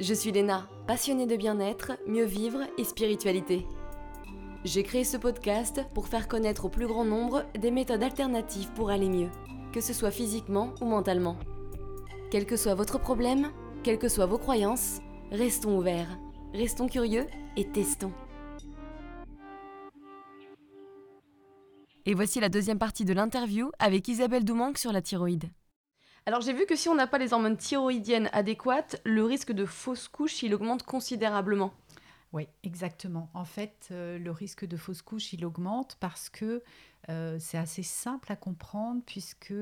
Je suis Léna, passionnée de bien-être, mieux vivre et spiritualité. J'ai créé ce podcast pour faire connaître au plus grand nombre des méthodes alternatives pour aller mieux, que ce soit physiquement ou mentalement. Quel que soit votre problème, quelles que soient vos croyances, restons ouverts, restons curieux et testons. Et voici la deuxième partie de l'interview avec Isabelle Doumanque sur la thyroïde. Alors j'ai vu que si on n'a pas les hormones thyroïdiennes adéquates, le risque de fausse couche, il augmente considérablement. Oui, exactement. En fait, euh, le risque de fausse couche, il augmente parce que euh, c'est assez simple à comprendre puisque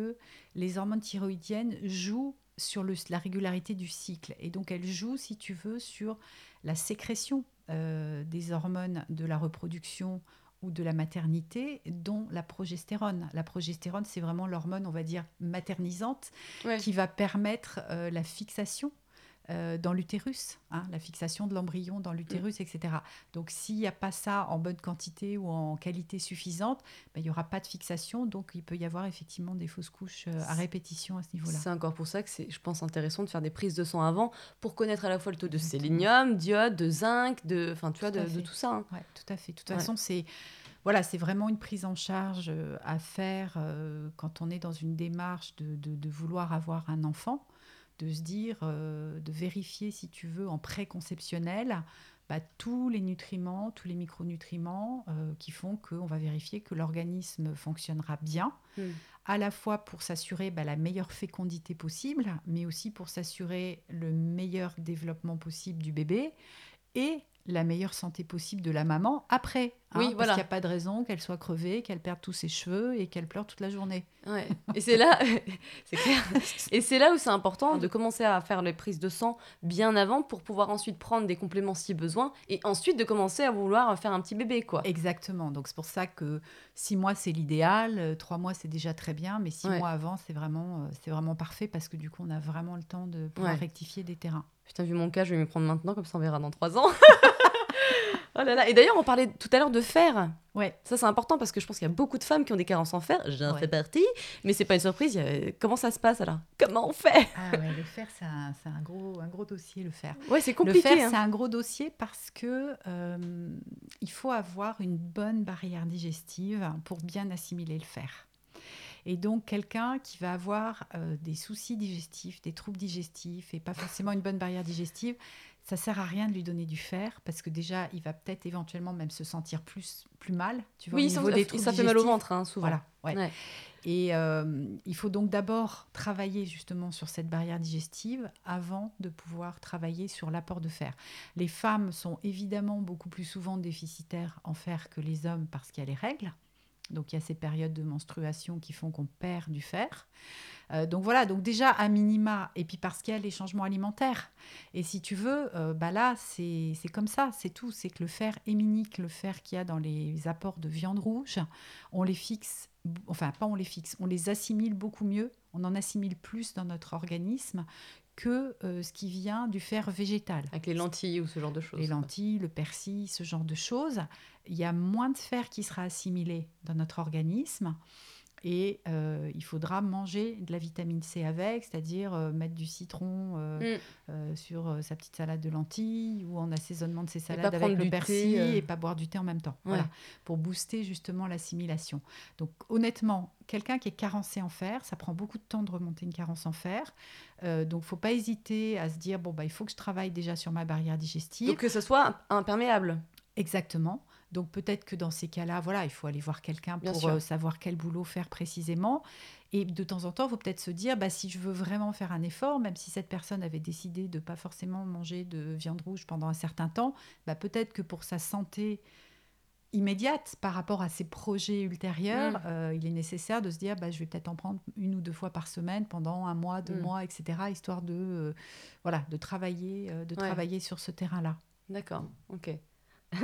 les hormones thyroïdiennes jouent sur la régularité du cycle. Et donc elles jouent, si tu veux, sur la sécrétion euh, des hormones de la reproduction ou de la maternité, dont la progestérone. La progestérone, c'est vraiment l'hormone, on va dire, maternisante, qui va permettre euh, la fixation euh, dans l'utérus, hein, la fixation de l'embryon dans l'utérus, mm. etc. Donc s'il n'y a pas ça en bonne quantité ou en qualité suffisante, ben, il n'y aura pas de fixation, donc il peut y avoir effectivement des fausses couches euh, à répétition à ce niveau-là. C'est encore pour ça que c'est, je pense, intéressant de faire des prises de sang avant pour connaître à la fois le taux de sélénium, d'iode, de zinc, de, enfin, tu vois, de, tout ça. Hein. Oui, tout à fait. De toute façon, c'est voilà, c'est vraiment une prise en charge euh, à faire quand on est dans une démarche de, de, vouloir avoir un enfant de se dire, euh, de vérifier, si tu veux, en préconceptionnel, bah, tous les nutriments, tous les micronutriments euh, qui font qu'on va vérifier que l'organisme fonctionnera bien, hmm. à la fois pour s'assurer bah, la meilleure fécondité possible, mais aussi pour s'assurer le meilleur développement possible du bébé et la meilleure santé possible de la maman après. Hein, oui, parce qu'il n'y a pas de raison qu'elle soit crevée, qu'elle perde tous ses cheveux et qu'elle pleure toute la journée. Ouais. Et c'est là, c'est clair. Et c'est là où c'est important de commencer à faire les prises de sang bien avant pour pouvoir ensuite prendre des compléments si besoin et ensuite de commencer à vouloir faire un petit bébé, quoi. Exactement. Donc c'est pour ça que six mois c'est l'idéal, euh, trois mois c'est déjà très bien, mais six mois avant c'est vraiment, euh, c'est vraiment parfait parce que du coup on a vraiment le temps de pouvoir rectifier des terrains. Putain, vu mon cas, je vais m'y prendre maintenant, comme ça on verra dans trois ans. Oh là là. Et d'ailleurs, on parlait tout à l'heure de fer. Ouais. Ça, c'est important parce que je pense qu'il y a beaucoup de femmes qui ont des carences en fer. J'en fais partie. Mais c'est pas une surprise. Comment ça se passe alors? Comment on fait? Ah ouais, Le fer, c'est un, un, gros, un gros dossier, le fer. Ouais, c'est compliqué. Le fer, hein. c'est un gros dossier parce que euh, il faut avoir une bonne barrière digestive pour bien assimiler le fer. Et donc, quelqu'un qui va avoir euh, des soucis digestifs, des troubles digestifs et pas forcément une bonne barrière digestive, ça sert à rien de lui donner du fer parce que déjà, il va peut-être éventuellement même se sentir plus, plus mal. Tu vois, oui, ça, ça fait mal au ventre, hein, souvent. Voilà, Et euh, il faut donc d'abord travailler justement sur cette barrière digestive avant de pouvoir travailler sur l'apport de fer. Les femmes sont évidemment beaucoup plus souvent déficitaires en fer que les hommes parce qu'il y a les règles. Donc il y a ces périodes de menstruation qui font qu'on perd du fer. Euh, donc voilà, donc déjà à minima, et puis parce qu'il y a les changements alimentaires. Et si tu veux, euh, bah là, c'est comme ça, c'est tout. C'est que le fer héminique, le fer qu'il y a dans les apports de viande rouge, on les fixe, enfin pas on les fixe, on les assimile beaucoup mieux, on en assimile plus dans notre organisme que euh, ce qui vient du fer végétal. Avec les lentilles ou ce genre de choses. Les lentilles, le persil, ce genre de choses. Il y a moins de fer qui sera assimilé dans notre organisme. Et euh, il faudra manger de la vitamine C avec, c'est-à-dire euh, mettre du citron euh, mm. sur sa petite salade de lentilles ou en assaisonnement de ses salades avec le persil et pas boire du thé en même temps. Voilà, pour booster justement l'assimilation. Donc honnêtement, quelqu'un qui est carencé en fer, ça prend beaucoup de temps de remonter une carence en fer. donc faut pas hésiter à se dire bon bah il faut que je travaille déjà sur ma barrière digestive. Donc que ce soit imperméable. Exactement. Donc peut-être que dans ces cas-là, voilà, il faut aller voir quelqu'un pour euh, savoir quel boulot faire précisément. Et de temps en temps, il faut peut-être se dire, bah, si je veux vraiment faire un effort, même si cette personne avait décidé de pas forcément manger de viande rouge pendant un certain temps, bah, peut-être que pour sa santé immédiate par rapport à ses projets ultérieurs, mm. euh, il est nécessaire de se dire, bah, je vais peut-être en prendre une ou deux fois par semaine pendant un mois, deux mm. mois, etc., histoire de, euh, voilà, de travailler, de travailler sur ce terrain-là. D'accord, ok.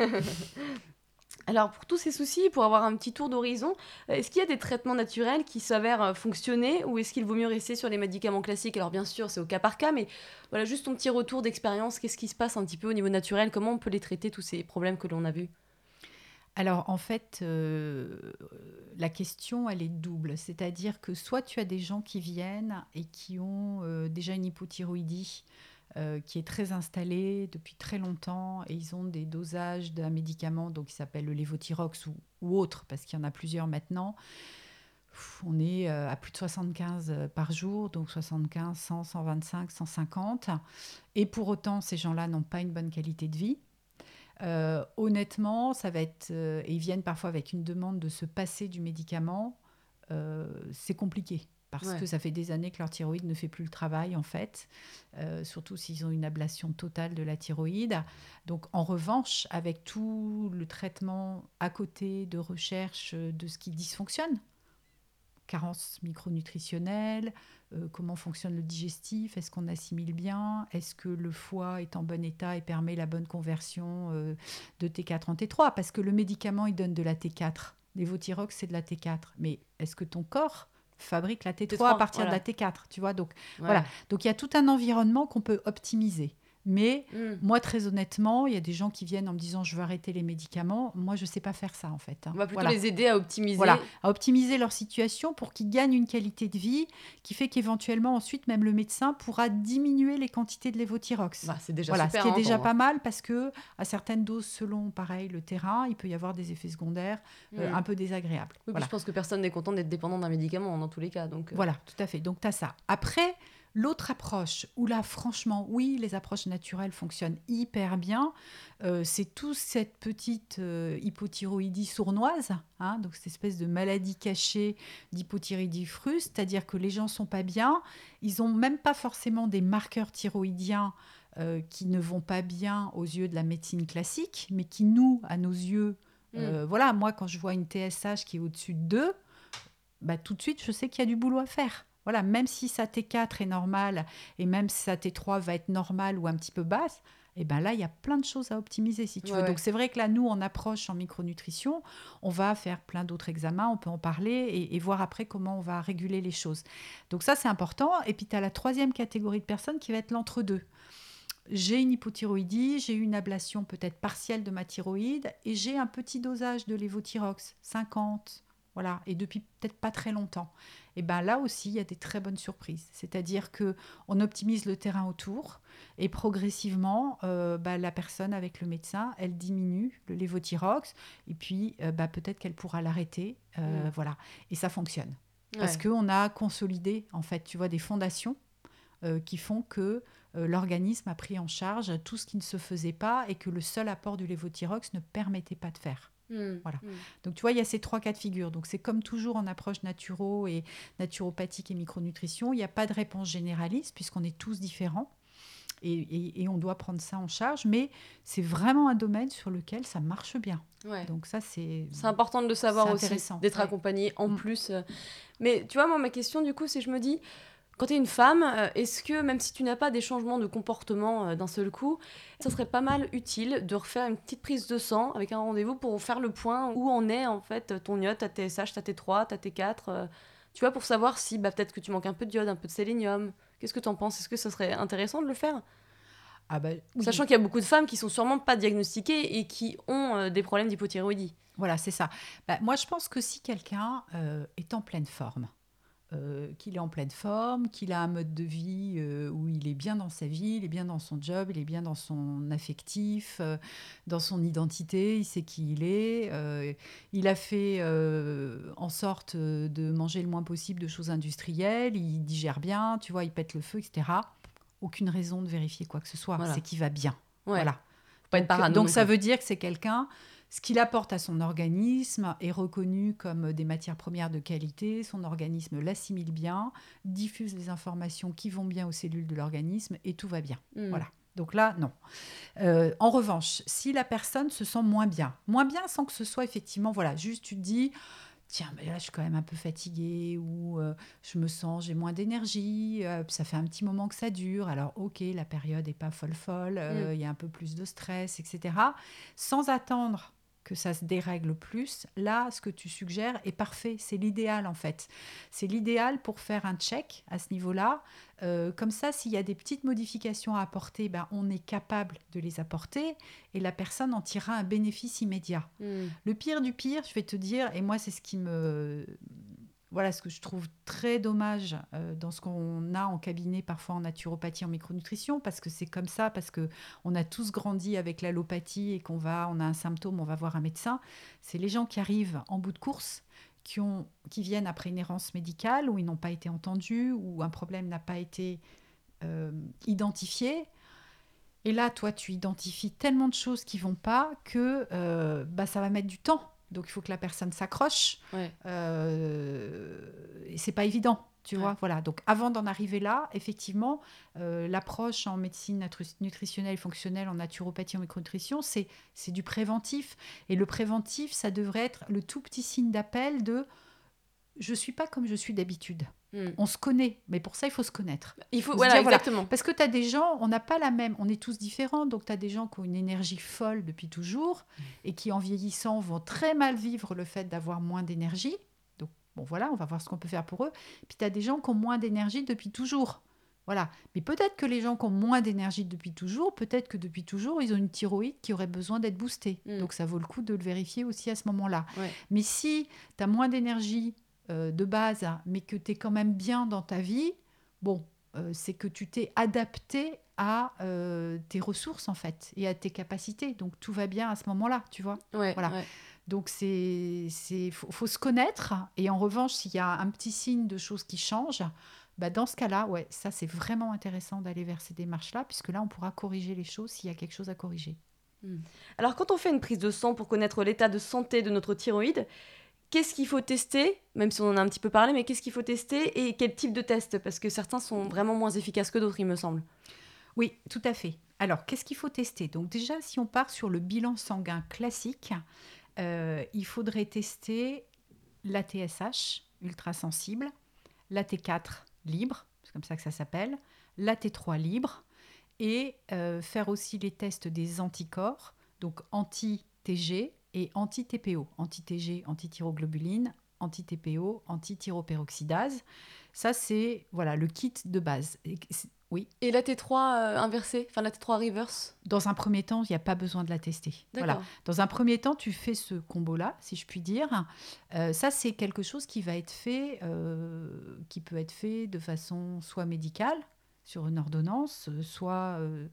Alors, pour tous ces soucis, pour avoir un petit tour d'horizon, euh, est-ce qu'il y a des traitements naturels qui s'avèrent euh, fonctionner ou est-ce qu'il vaut mieux rester sur les médicaments classiques? Alors, bien sûr, c'est au cas par cas, mais voilà, juste ton petit retour d'expérience. Qu'est-ce qui se passe un petit peu au niveau naturel? Comment on peut les traiter, tous ces problèmes que l'on a vus? Alors en fait, euh, la question, elle est double. C'est-à-dire que soit tu as des gens qui viennent et qui ont déjà une hypothyroïdie, euh, qui est très installé depuis très longtemps et ils ont des dosages d'un médicament donc, qui s'appelle le lévothyrox ou, autre, parce qu'il y en a plusieurs maintenant. On est euh, à plus de 75 euh, par jour, donc 75, 100, 125, 150. Et pour autant, ces gens-là n'ont pas une bonne qualité de vie. honnêtement, ça va être. ils viennent parfois avec une demande de se passer du médicament. c'est compliqué parce que ça fait des années que leur thyroïde ne fait plus le travail en fait, euh, surtout s'ils ont une ablation totale de la thyroïde. Donc en revanche, avec tout le traitement à côté de recherche de ce qui dysfonctionne, carence micronutritionnelle, euh, comment fonctionne le digestif, est-ce qu'on assimile bien, est-ce que le foie est en bon état et permet la bonne conversion euh, de T4 en T3, parce que le médicament il donne de la T4, l'évothyrox c'est de la T4, mais est-ce que ton corps fabrique la T3, à partir de la T4, tu vois. Donc voilà. Donc il y a tout un environnement qu'on peut optimiser. Mais hmm. moi, très honnêtement, il y a des gens qui viennent en me disant je veux arrêter les médicaments. Moi, je ne sais pas faire ça, en fait. Hein. On va plutôt les aider à optimiser. Voilà, à optimiser leur situation pour qu'ils gagnent une qualité de vie qui fait qu'éventuellement, ensuite, même le médecin pourra diminuer les quantités de lévothyrox. Bah, c'est déjà voilà, super, Ce qui est hein, déjà pas mal parce que à certaines doses, selon, pareil, le terrain, il peut y avoir des effets secondaires euh, hmm. un peu désagréables. voilà. Je pense que personne n'est content d'être dépendant d'un médicament dans tous les cas. Donc, euh. Voilà, tout à fait. Donc, tu as ça. Après... L'autre approche, où là, franchement, oui, les approches naturelles fonctionnent hyper bien, euh, c'est toute cette petite euh, hypothyroïdie sournoise, hein, donc cette espèce de maladie cachée d'hypothyroïdie fruste, c'est-à-dire que les gens sont pas bien, ils n'ont même pas forcément des marqueurs thyroïdiens euh, qui ne vont pas bien aux yeux de la médecine classique, mais qui, nous, à nos yeux, mm. voilà, moi, quand je vois une TSH qui est au-dessus de 2, bah, tout de suite, je sais qu'il y a du boulot à faire. Voilà, même si sa T4 est normale et même si sa T3 va être normale ou un petit peu basse, et eh ben là, il y a plein de choses à optimiser, si tu veux. Donc, c'est vrai que là, nous, on approche en micronutrition, on va faire plein d'autres examens, on peut en parler et, voir après comment on va réguler les choses. Donc, ça, c'est important. Et puis, tu as la troisième catégorie de personnes qui va être l'entre-deux. J'ai une hypothyroïdie, j'ai une ablation peut-être partielle de ma thyroïde et j'ai un petit dosage de lévothyrox, 50, voilà, et depuis peut-être pas très longtemps et ben là aussi, il y a des très bonnes surprises. C'est-à-dire que on optimise le terrain autour et progressivement, euh, bah, la personne avec le médecin, elle diminue le lévothyrox et puis euh, bah, peut-être qu'elle pourra l'arrêter. Euh, mmh. Voilà. Et ça fonctionne. Parce qu'on a consolidé, en fait, tu vois, des fondations qui font que l'organisme a pris en charge tout ce qui ne se faisait pas et que le seul apport du lévothyrox ne permettait pas de faire. Mmh, voilà. Mmh. Donc tu vois, il y a ces trois cas de figure. Donc c'est comme toujours en approche naturo et naturopathique et micronutrition, il n'y a pas de réponse généraliste puisqu'on est tous différents. Et, on doit prendre ça en charge, mais c'est vraiment un domaine sur lequel ça marche bien. Donc ça, c'est... C'est important de le savoir aussi, d'être accompagné en mmh. plus. Mais tu vois, moi, ma question, du coup, c'est je me dis, quand tu es une femme, euh, est-ce que même si tu n'as pas des changements de comportement euh, d'un seul coup, ça serait pas mal utile de refaire une petite prise de sang avec un rendez-vous pour faire le point où en est en fait ton iode, ta TSH, ta T3, ta T4 euh, Tu vois, pour savoir si bah, peut-être que tu manques un peu de iode, un peu de sélénium. Qu'est-ce que tu en penses? Est-ce que ça serait intéressant de le faire? Ah bah, Sachant qu'il y a beaucoup de femmes qui sont sûrement pas diagnostiquées et qui ont des problèmes d'hypothyroïdie. Voilà, c'est ça. Bah, moi, je pense que si quelqu'un est en pleine forme, euh, qu'il est en pleine forme, qu'il a un mode de vie euh, où il est bien dans sa vie, il est bien dans son job, il est bien dans son affectif, euh, dans son identité, il sait qui il est. il a fait en sorte de manger le moins possible de choses industrielles, il digère bien, tu vois, il pète le feu, etc. Aucune raison de vérifier quoi que ce soit, c'est qu'il va bien. Voilà. Pas donc, donc ça veut dire que c'est quelqu'un ce qu'il apporte à son organisme est reconnu comme des matières premières de qualité, son organisme l'assimile bien, diffuse les informations qui vont bien aux cellules de l'organisme et tout va bien. Hmm. Voilà. Donc là, non. Euh, en revanche, si la personne se sent moins bien, moins bien sans que ce soit effectivement, voilà, juste tu te dis, tiens, mais là, je suis quand même un peu fatiguée ou euh, je me sens, j'ai moins d'énergie, euh, ça fait un petit moment que ça dure. Alors, ok, la période n'est pas folle folle, hmm. il y a un peu plus de stress, etc. Sans attendre que ça se dérègle plus, là, ce que tu suggères est parfait. C'est l'idéal, en fait. C'est l'idéal pour faire un check à ce niveau-là. Euh, comme ça, s'il y a des petites modifications à apporter, ben, on est capable de les apporter et la personne en tirera un bénéfice immédiat. Hmm. Le pire du pire, je vais te dire, et moi, c'est ce qui me voilà ce que je trouve très dommage euh, dans ce qu'on a en cabinet, parfois en naturopathie, en micronutrition, parce que c'est comme ça, parce que on a tous grandi avec l'allopathie et qu'on va, on a un symptôme, on va voir un médecin. C'est les gens qui arrivent en bout de course, qui, ont, qui viennent après une errance médicale, où ils n'ont pas été entendus, où un problème n'a pas été euh, identifié. Et là, toi, tu identifies tellement de choses qui vont pas que euh, bah, ça va mettre du temps donc il faut que la personne s'accroche. Euh, et c'est pas évident, tu vois. Voilà. Donc avant d'en arriver là, effectivement, euh, l'approche en médecine nutritionnelle fonctionnelle, en naturopathie, en micronutrition, c'est c'est du préventif. Et le préventif, ça devrait être le tout petit signe d'appel de je suis pas comme je suis d'habitude. Hmm. On se connaît, mais pour ça, il faut se connaître. Il faut, voilà, exactement. Parce que tu as des gens, on n'a pas la même, on est tous différents, donc tu as des gens qui ont une énergie folle depuis toujours hmm. et qui, en vieillissant, vont très mal vivre le fait d'avoir moins d'énergie. Donc, bon, voilà, on va voir ce qu'on peut faire pour eux. Puis tu as des gens qui ont moins d'énergie depuis toujours. Voilà. Mais peut-être que les gens qui ont moins d'énergie depuis toujours, peut-être que depuis toujours, ils ont une thyroïde qui aurait besoin d'être boostée. Hmm. Donc ça vaut le coup de le vérifier aussi à ce moment-là. Mais si tu as moins d'énergie euh, de base, mais que tu es quand même bien dans ta vie, bon, euh, c'est que tu t'es adapté à euh, tes ressources en fait et à tes capacités. Donc tout va bien à ce moment-là, tu vois. voilà. Donc c'est c'est faut, se connaître et en revanche s'il y a un petit signe de choses qui changent, bah dans ce cas-là, ouais, ça c'est vraiment intéressant d'aller vers ces démarches-là puisque là on pourra corriger les choses s'il y a quelque chose à corriger. Hmm. Alors quand on fait une prise de sang pour connaître l'état de santé de notre thyroïde, qu'est-ce qu'il faut tester, même si on en a un petit peu parlé, mais qu'est-ce qu'il faut tester et quel type de test? Parce que certains sont vraiment moins efficaces que d'autres, il me semble. Oui, tout à fait. Alors, qu'est-ce qu'il faut tester? Donc déjà, si on part sur le bilan sanguin classique, euh, il faudrait tester la TSH, ultra sensible, la T4 libre, c'est comme ça que ça s'appelle, la T3 libre, et euh, faire aussi les tests des anticorps, donc anti-TG, et anti-TPO, anti-TG, anti-thyroglobuline, anti-TPO, anti-thyroperoxydase. Ça, c'est voilà le kit de base. oui. Et la T3 euh, inversée, enfin la T3 reverse? Dans un premier temps, il n'y a pas besoin de la tester. Voilà. Dans un premier temps, tu fais ce combo-là, si je puis dire. Euh, ça, c'est quelque chose qui va être fait, euh, qui peut être fait de façon soit médicale, sur une ordonnance, soit euh,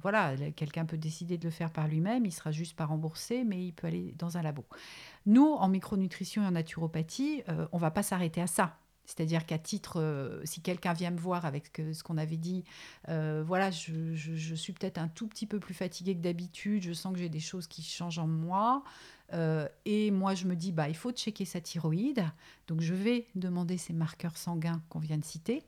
voilà, quelqu'un peut décider de le faire par lui-même, il sera juste pas remboursé, mais il peut aller dans un labo. Nous, en micronutrition et en naturopathie, euh, on va pas s'arrêter à ça. C'est-à-dire qu'à titre, euh, si quelqu'un vient me voir avec ce qu'on avait dit, voilà, je, suis peut-être un tout petit peu plus fatiguée que d'habitude, je sens que j'ai des choses qui changent en moi, et moi je me dis, bah, il faut checker sa thyroïde, donc je vais demander ces marqueurs sanguins qu'on vient de citer.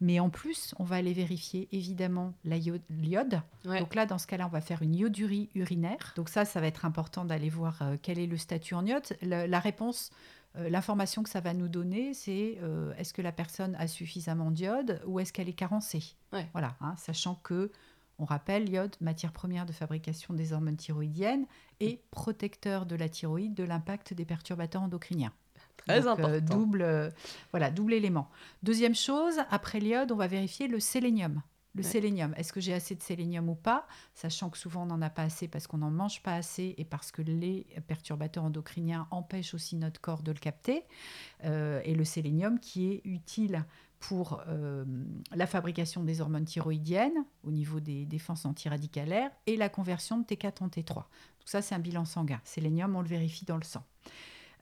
Mais en plus, on va aller vérifier évidemment l'iode. Donc là, dans ce cas-là, on va faire une iodurie urinaire. Donc ça, ça va être important d'aller voir euh, quel est le statut en iode. La, réponse, euh, l'information que ça va nous donner, c'est euh, est-ce que la personne a suffisamment d'iode ou est-ce qu'elle est carencée Voilà, hein, sachant que on rappelle, l'iode, matière première de fabrication des hormones thyroïdiennes et protecteur de la thyroïde de l'impact des perturbateurs endocriniens. Très euh, important. double, euh, voilà, double élément. Deuxième chose, après l'iode, on va vérifier le sélénium. Le sélénium, est-ce que j'ai assez de sélénium ou pas? Sachant que souvent on n'en a pas assez parce qu'on n'en mange pas assez et parce que les perturbateurs endocriniens empêchent aussi notre corps de le capter. Euh, et le sélénium qui est utile pour la fabrication des hormones thyroïdiennes au niveau des défenses antiradicalaires et la conversion de T4 en T3. Tout ça, c'est un bilan sanguin. Sélénium, on le vérifie dans le sang.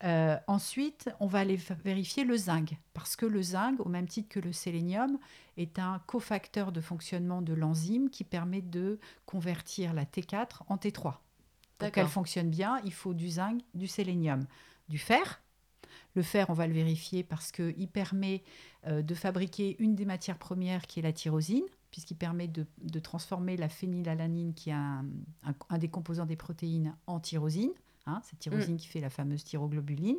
Euh, ensuite, on va aller vérifier le zinc, parce que le zinc, au même titre que le sélénium, est un cofacteur de fonctionnement de l'enzyme qui permet de convertir la T4 en T3. Pour qu'elle fonctionne bien, il faut du zinc, du sélénium, du fer. Le fer, on va le vérifier parce qu'il permet euh, de fabriquer une des matières premières qui est la tyrosine, puisqu'il permet de, transformer la phénylalanine, qui est un, des composants des protéines, en tyrosine. Hein, cette tyrosine mm. qui fait la fameuse thyroglobuline.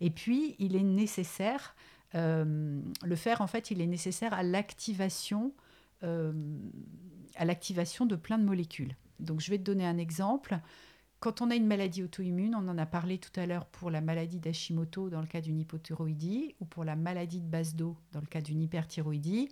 Et puis, il est nécessaire, euh, le fer, en fait, il est nécessaire à l'activation, euh, à l'activation de plein de molécules. Donc, je vais te donner un exemple. Quand on a une maladie auto-immune, on en a parlé tout à l'heure pour la maladie d'Hashimoto dans le cas d'une hypothyroïdie ou pour la maladie de base d'eau dans le cas d'une hyperthyroïdie.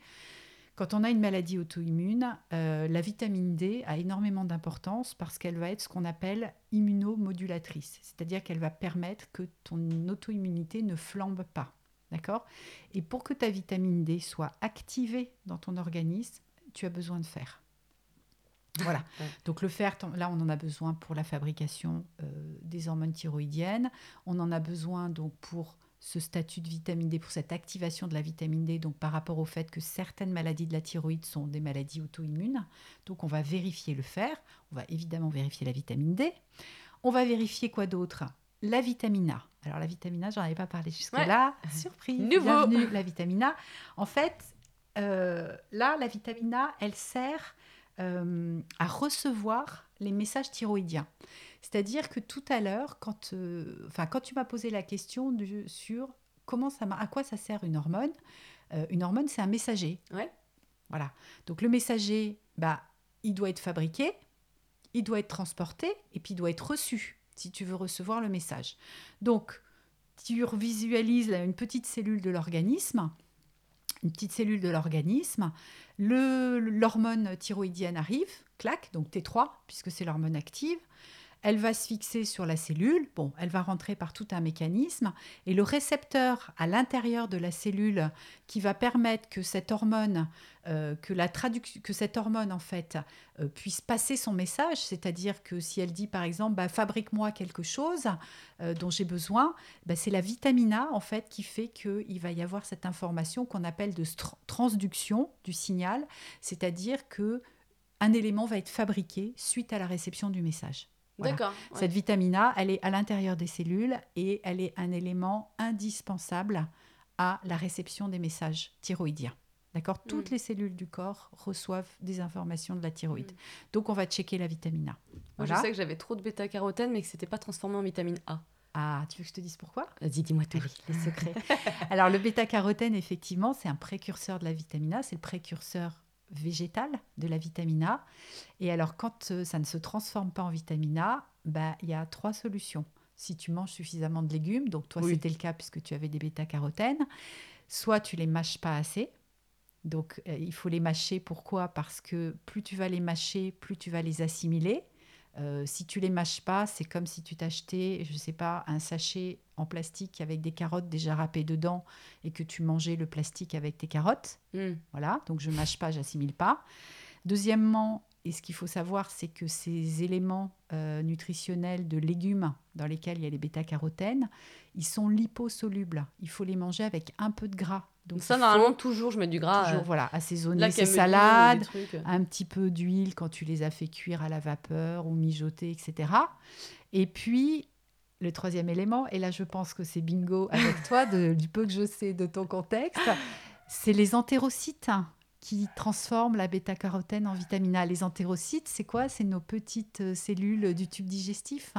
Quand on a une maladie auto-immune, euh, la vitamine D a énormément d'importance parce qu'elle va être ce qu'on appelle immunomodulatrice, c'est-à-dire qu'elle va permettre que ton auto-immunité ne flambe pas. D'accord? Et pour que ta vitamine D soit activée dans ton organisme, tu as besoin de fer. Voilà. Donc le fer, là, on en a besoin pour la fabrication euh, des hormones thyroïdiennes. On en a besoin donc pour ce statut de vitamine D, pour cette activation de la vitamine D, donc par rapport au fait que certaines maladies de la thyroïde sont des maladies auto-immunes. Donc on va vérifier le fer, on va évidemment vérifier la vitamine D. On va vérifier quoi d'autre? La vitamine A. Alors la vitamine A, j'en avais pas parlé jusque-là. Surprise Nouveau Bienvenue, la vitamine A. En fait, euh, là, la vitamine A, elle sert euh, à recevoir les messages thyroïdiens. C'est-à-dire que tout à l'heure, quand, euh, enfin, quand tu m'as posé la question sur comment ça, à quoi ça sert une hormone, euh, une hormone, c'est un messager. Ouais. Voilà. Donc le messager, bah, il doit être fabriqué, il doit être transporté et puis il doit être reçu si tu veux recevoir le message. Donc, tu visualises une petite cellule de l'organisme, une petite cellule de l'organisme, l'hormone thyroïdienne arrive, clac, donc T3, puisque c'est l'hormone active, elle va se fixer sur la cellule, bon, elle va rentrer par tout un mécanisme, et le récepteur à l'intérieur de la cellule qui va permettre que cette hormone, euh, que, la que cette hormone en fait euh, puisse passer son message, c'est-à-dire que si elle dit par exemple, bah, fabrique-moi quelque chose euh, dont j'ai besoin, bah, c'est la vitamine A en fait qui fait qu'il va y avoir cette information qu'on appelle de transduction du signal, c'est-à-dire que un élément va être fabriqué suite à la réception du message. D'accord. Cette vitamine A, elle est à l'intérieur des cellules et elle est un élément indispensable à la réception des messages thyroïdiens. D'accord? Mm. Toutes les cellules du corps reçoivent des informations de la thyroïde. Mm. Donc, on va checker la vitamine A. Moi, je sais que j'avais trop de bêta-carotène, mais que ce n'était pas transformé en vitamine A. Ah, tu veux que je te dise pourquoi? Vas-y, dis-moi tout. les secrets. Alors, le bêta-carotène, effectivement, c'est un précurseur de la vitamine A. C'est le précurseur végétale de la vitamine A. Et alors, quand euh, ça ne se transforme pas en vitamine A, bah, il y a trois solutions. Si tu manges suffisamment de légumes, donc toi c'était le cas puisque tu avais des bêta-carotènes, soit tu les mâches pas assez. Donc euh, il faut les mâcher. Pourquoi? Parce que plus tu vas les mâcher, plus tu vas les assimiler. Euh, si tu les mâches pas, c'est comme si tu t'achetais, je ne sais pas, un sachet en plastique avec des carottes déjà râpées dedans et que tu mangeais le plastique avec tes carottes. Hmm. Voilà, donc je mâche pas, j'assimile pas. Deuxièmement, et ce qu'il faut savoir, c'est que ces éléments euh, nutritionnels de légumes dans lesquels il y a les bêta-carotènes, ils sont liposolubles. Il faut les manger avec un peu de gras. Donc ça, normalement, toujours, je mets du gras. Toujours, euh, voilà, assaisonner ces salades, un petit peu d'huile quand tu les as fait cuire à la vapeur ou mijoter, etc. Et puis, le troisième élément, et là, je pense que c'est bingo avec toi, du peu que je sais de ton contexte, c'est les entérocytes qui transforment la bêta-carotène en vitamine A. Les entérocytes, c'est quoi? C'est nos petites euh, cellules du tube digestif?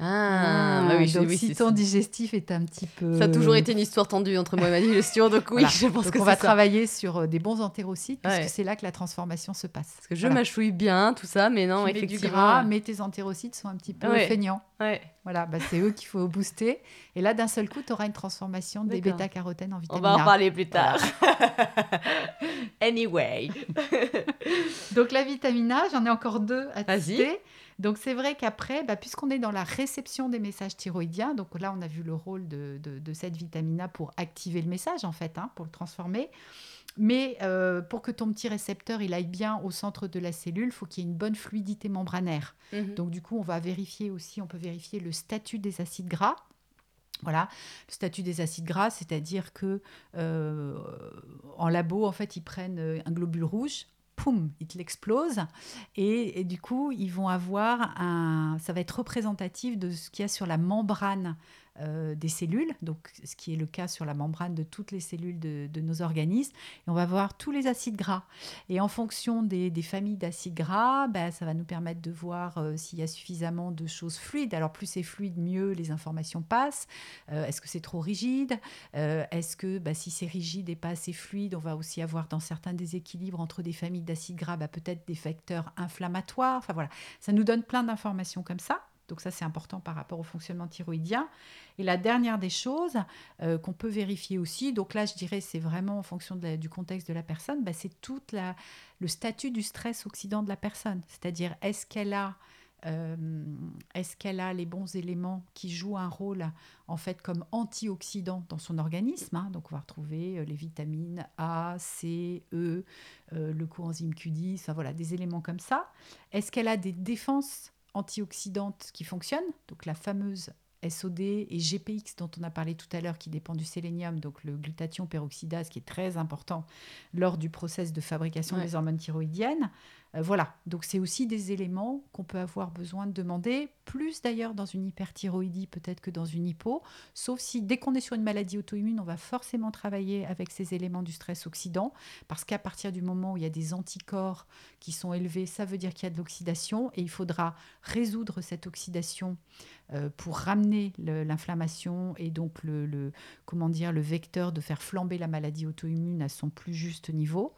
Ah, bah oui, donc si ton digestif est un petit peu. Ça a toujours été une histoire tendue entre moi et ma digestion, donc oui, je pense que on va travailler sur euh, des bons entérocytes parce que c'est là que la transformation se passe. Parce que je mâchouille bien, tout ça, mais non, tu effectivement. du gras, mais tes entérocytes sont un petit peu feignants. Ouais. Voilà, bah, c'est eux qu'il faut booster. Et là, d'un seul coup, tu auras une transformation des bêta-carotènes en vitamine A. On va en parler plus tard. anyway. donc la vitamine A, j'en ai encore deux à citer. Donc c'est vrai qu'après, bah, puisqu'on est dans la réception des messages thyroïdiens, donc là on a vu le rôle de, cette vitamine A pour activer le message en fait, hein, pour le transformer. Mais euh, pour que ton petit récepteur il aille bien au centre de la cellule, il faut qu'il y ait une bonne fluidité membranaire. Mhm. Donc du coup, on va vérifier aussi, on peut vérifier le statut des acides gras. Voilà, le statut des acides gras, c'est-à-dire que euh, en labo, en fait, ils prennent un globule rouge, poum, il l'explose. Et, et, du coup, ils vont avoir un. Ça va être représentatif de ce qu'il y a sur la membrane euh, des cellules, donc ce qui est le cas sur la membrane de toutes les cellules de, nos organismes. Et on va voir tous les acides gras. Et en fonction des, familles d'acides gras, ben, ça va nous permettre de voir euh, s'il y a suffisamment de choses fluides. Alors plus c'est fluide, mieux les informations passent. Euh, est-ce que c'est trop rigide? Est-ce que ben, si c'est rigide et pas assez fluide, on va aussi avoir dans certains déséquilibres entre des familles d'acides gras, ben, peut-être des facteurs inflammatoires. Enfin voilà, ça nous donne plein d'informations comme ça. Donc ça, c'est important par rapport au fonctionnement thyroïdien. Et la dernière des choses euh, qu'on peut vérifier aussi, donc là, je dirais, c'est vraiment en fonction du contexte de la personne, bah, c'est tout le statut du stress oxydant de la personne. C'est-à-dire, est-ce qu'elle a euh, est-ce qu'elle a les bons éléments qui jouent un rôle en fait comme antioxydant dans son organisme hein? Donc on va retrouver euh, les vitamines A, C, E, le coenzyme Q10, enfin voilà, des éléments comme ça. Est-ce qu'elle a des défenses antioxydantes qui fonctionnent Donc la fameuse SOD et GPX dont on a parlé tout à l'heure qui dépend du sélénium, donc le glutathion peroxydase qui est très important lors du process de fabrication des hormones thyroïdiennes. Euh, voilà, donc c'est aussi des éléments qu'on peut avoir besoin de demander, plus d'ailleurs dans une hyperthyroïdie peut-être que dans une hypo, sauf si dès qu'on est sur une maladie auto-immune, on va forcément travailler avec ces éléments du stress oxydant, parce qu'à partir du moment où il y a des anticorps qui sont élevés, ça veut dire qu'il y a de l'oxydation, et il faudra résoudre cette oxydation euh, pour ramener l'inflammation et donc le, comment dire, le vecteur de faire flamber la maladie auto-immune à son plus juste niveau.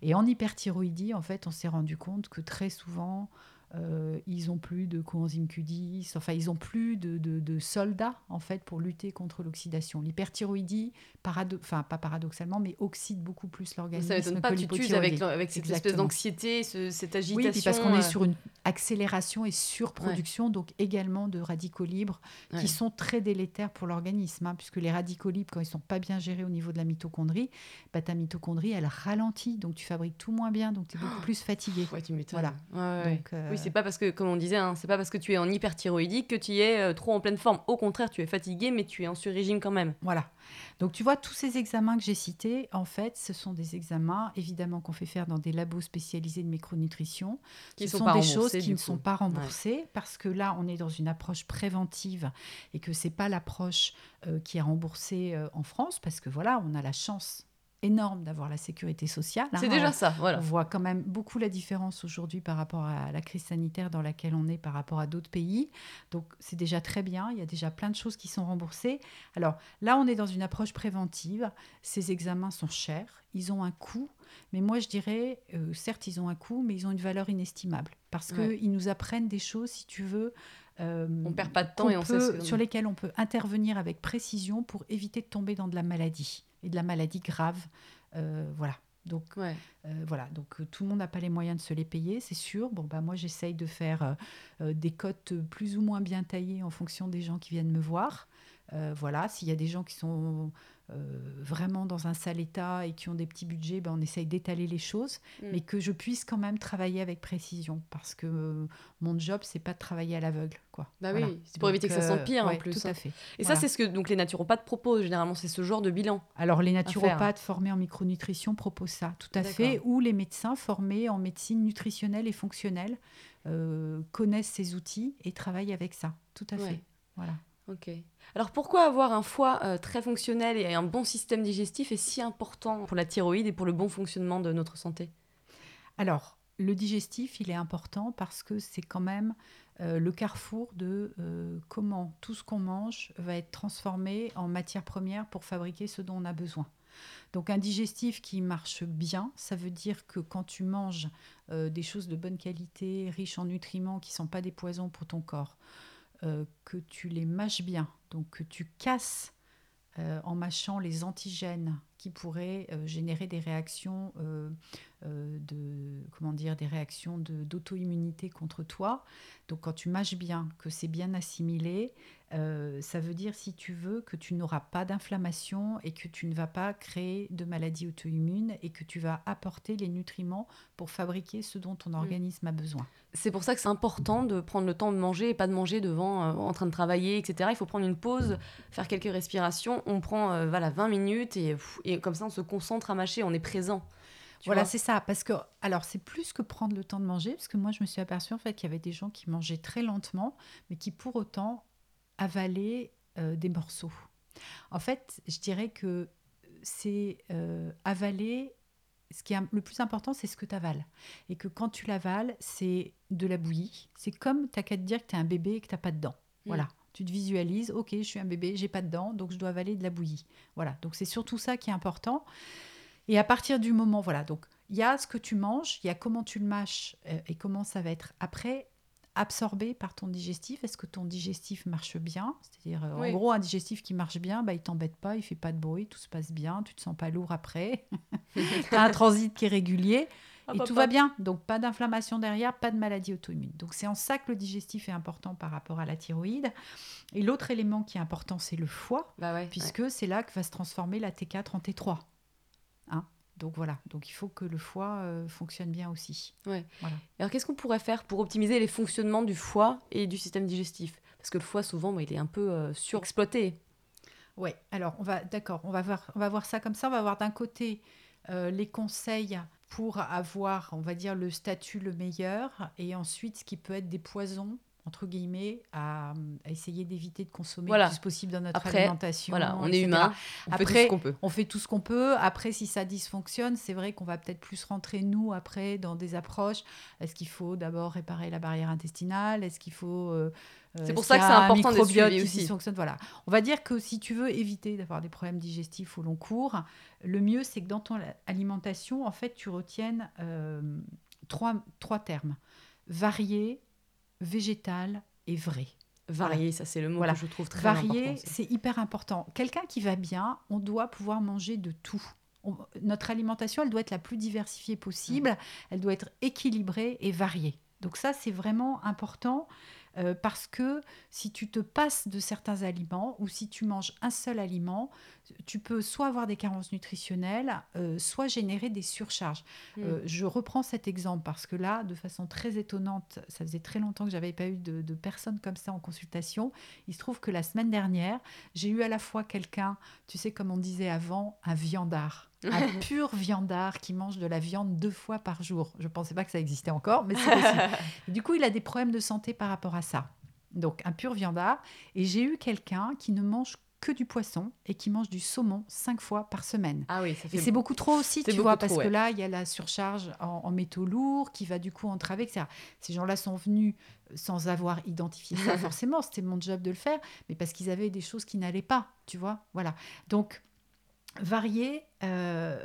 Et en hyperthyroïdie, en fait, on s'est rendu compte que très souvent, euh, ils ont plus de coenzyme Q10, enfin ils ont plus de, de, soldats en fait pour lutter contre l'oxydation. L'hyperthyroïdie, enfin pas paradoxalement, mais oxyde beaucoup plus l'organisme. Ça m'étonne pas, tu t'uses avec, avec cette espèce d'anxiété, cette agitation. Oui, parce qu'on est euh. sur une accélération et surproduction, donc également de radicaux libres qui sont très délétères pour l'organisme, hein, puisque les radicaux libres, quand ils sont pas bien gérés au niveau de la mitochondrie, bah, ta mitochondrie elle ralentit, donc tu fabriques tout moins bien, donc tu es beaucoup plus fatigué. Ouais, tu m'étonnes. Voilà. Donc, euh, oui, c'est pas parce que, comme on disait, hein, c'est pas parce que tu es en hyperthyroïdie que tu es euh, trop en pleine forme. Au contraire, tu es fatigué, mais tu es en sur-régime quand même. Voilà. Donc tu vois, tous ces examens que j'ai cités, en fait, ce sont des examens, évidemment, qu'on fait faire dans des labos spécialisés de micronutrition. Qui ce sont, des choses qui ne sont pas remboursées, parce que là, on est dans une approche préventive et que c'est pas l'approche euh, qui est remboursée euh, en France, parce que voilà, on a la chance énorme d'avoir la sécurité sociale. C'est déjà ça, voilà. On voit quand même beaucoup la différence aujourd'hui par rapport à la crise sanitaire dans laquelle on est par rapport à d'autres pays. Donc c'est déjà très bien, il y a déjà plein de choses qui sont remboursées. Alors là, on est dans une approche préventive. Ces examens sont chers, ils ont un coût, mais moi je dirais, euh, certes ils ont un coût, mais ils ont une valeur inestimable parce qu'ils nous apprennent des choses, si tu veux. Euh, on perd pas de temps et on sait sur lesquelles on peut intervenir avec précision pour éviter de tomber dans de la maladie et de la maladie grave. Euh, voilà. Donc, euh, voilà. Donc, euh, tout le monde n'a pas les moyens de se les payer, c'est sûr. Bon, bah, moi, j'essaye de faire des cotes plus ou moins bien taillées en fonction des gens qui viennent me voir. voilà. S'il y a des gens qui sont vraiment dans un sale état et qui ont des petits budgets, ben on essaye d'étaler les choses, mm. mais que je puisse quand même travailler avec précision parce que euh, mon job, c'est pas de travailler à l'aveugle. Quoi. Bah oui, c'est pour éviter que ça s'empire en plus. Tout à hein. fait. Et ça, c'est ce que donc, les naturopathes proposent généralement, c'est ce genre de bilan. Alors, les naturopathes formés en micronutrition proposent ça, tout à fait, ou les médecins formés en médecine nutritionnelle et fonctionnelle euh, connaissent ces outils et travaillent avec ça, tout à fait. Voilà. Ok. Alors pourquoi avoir un foie euh, très fonctionnel et un bon système digestif est si important pour la thyroïde et pour le bon fonctionnement de notre santé? Alors, le digestif, il est important parce que c'est quand même euh, le carrefour de euh, comment tout ce qu'on mange va être transformé en matière première pour fabriquer ce dont on a besoin. Donc un digestif qui marche bien, ça veut dire que quand tu manges des choses de bonne qualité, riches en nutriments, qui ne sont pas des poisons pour ton corps, euh, que tu les mâches bien, donc que tu casses euh, en mâchant les antigènes qui pourraient euh, générer des réactions de comment dire des réactions d'auto-immunité contre toi. Donc quand tu mâches bien, que c'est bien assimilé, euh, ça veut dire, si tu veux, que tu n'auras pas d'inflammation et que tu ne vas pas créer de maladies auto-immunes et que tu vas apporter les nutriments pour fabriquer ce dont ton mm. organisme a besoin. C'est pour ça que c'est important de prendre le temps de manger et pas de manger devant, euh, en train de travailler, etc. Il faut prendre une pause, faire quelques respirations. On prend euh, voilà, 20 minutes et, et comme ça, on se concentre à mâcher, on est présent. Voilà, c'est ça. Parce que, alors, c'est plus que prendre le temps de manger, parce que moi, je me suis aperçue en fait qu'il y avait des gens qui mangeaient très lentement, mais qui pour autant avaler euh, des morceaux. En fait, je dirais que c'est euh, avaler. Ce qui est le plus important, c'est ce que tu avales. Et que quand tu l'avales, c'est de la bouillie. C'est comme tu qu'à te dire que tu es un bébé et que tu n'as pas de dents. Mm. Voilà. Tu te visualises, ok, je suis un bébé, j'ai pas de dents, donc je dois avaler de la bouillie. Voilà. Donc c'est surtout ça qui est important. Et à partir du moment, voilà, donc il y a ce que tu manges, il y a comment tu le mâches euh, et comment ça va être après absorbé par ton digestif Est-ce que ton digestif marche bien? C'est-à-dire, euh, en gros, un digestif qui marche bien, bah, il t'embête pas, il fait pas de bruit, tout se passe bien, tu te sens pas lourd après, tu as un transit qui est régulier. Et tout va bien. Donc pas d'inflammation derrière, pas de maladie auto-immune. Donc c'est en ça que le digestif est important par rapport à la thyroïde. Et l'autre élément qui est important, c'est le foie, bah puisque c'est là que va se transformer la T4 en T3. Hein? Donc voilà, donc il faut que le foie euh, fonctionne bien aussi. Ouais. Alors qu'est-ce qu'on pourrait faire pour optimiser les fonctionnements du foie et du système digestif? Parce que le foie souvent, il est un peu euh, surexploité. Oui, alors on va d'accord, on va voir, on va voir ça comme ça. On va voir d'un côté euh, les conseils pour avoir, on va dire, le statut le meilleur, et ensuite ce qui peut être des poisons entre guillemets, à, essayer d'éviter de consommer le plus possible dans notre alimentation. Voilà, on est humain, on après, fait tout ce qu'on peut. On fait tout ce qu'on peut. Après, si ça dysfonctionne, c'est vrai qu'on va peut-être plus rentrer, nous, après, dans des approches. Est-ce qu'il faut d'abord réparer la barrière intestinale? Est-ce qu'il faut... Euh, c'est pour ça que c'est important de suivre aussi. Voilà. On va dire que si tu veux éviter d'avoir des problèmes digestifs au long cours, le mieux, c'est que dans ton alimentation, en fait, tu retiennes euh, trois, trois termes. Varié, végétal et vrai. Varié, ça c'est le mot que je trouve très important. Varié, c'est hyper important. Quelqu'un qui va bien, on doit pouvoir manger de tout. notre alimentation, elle doit être la plus diversifiée possible, elle doit être équilibrée et variée. Donc ça, c'est vraiment important. Euh, parce que si tu te passes de certains aliments ou si tu manges un seul aliment, tu peux soit avoir des carences nutritionnelles, euh, soit générer des surcharges. Mm. Euh, je reprends cet exemple parce que là, de façon très étonnante, ça faisait très longtemps que j'avais pas eu de, de, personnes comme ça en consultation. Il se trouve que la semaine dernière, j'ai eu à la fois quelqu'un, tu sais comme on disait avant, un viandard un pur viandard qui mange de la viande deux fois par jour. Je ne pensais pas que ça existait encore, mais c'est possible. du coup, il a des problèmes de santé par rapport à ça. Donc, un pur viandard. Et j'ai eu quelqu'un qui ne mange que du poisson et qui mange du saumon cinq fois par semaine. Ah oui, ça fait... Et c'est beaucoup trop aussi, tu vois, parce que là, il y a la surcharge en, métaux lourds qui va du coup entraver, etc. Ces gens-là sont venus sans avoir identifié ça forcément, c'était mon job de le faire, mais parce qu'ils avaient des choses qui n'allaient pas, tu vois. Voilà. Donc, varié, euh,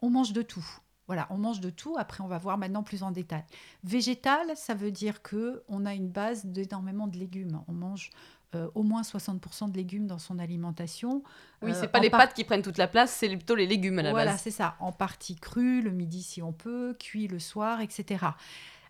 on mange de tout. Voilà, on mange de tout. Après, on va voir maintenant plus en détail. Végétal, ça veut dire que on a une base d'énormément de légumes. On mange euh, au moins 60% de légumes dans son alimentation. Oui, euh, c'est pas les pâtes qui prennent toute la place, c'est plutôt les légumes à la base. Voilà, c'est ça. En partie cru, le midi si on peut, cuit le soir, etc.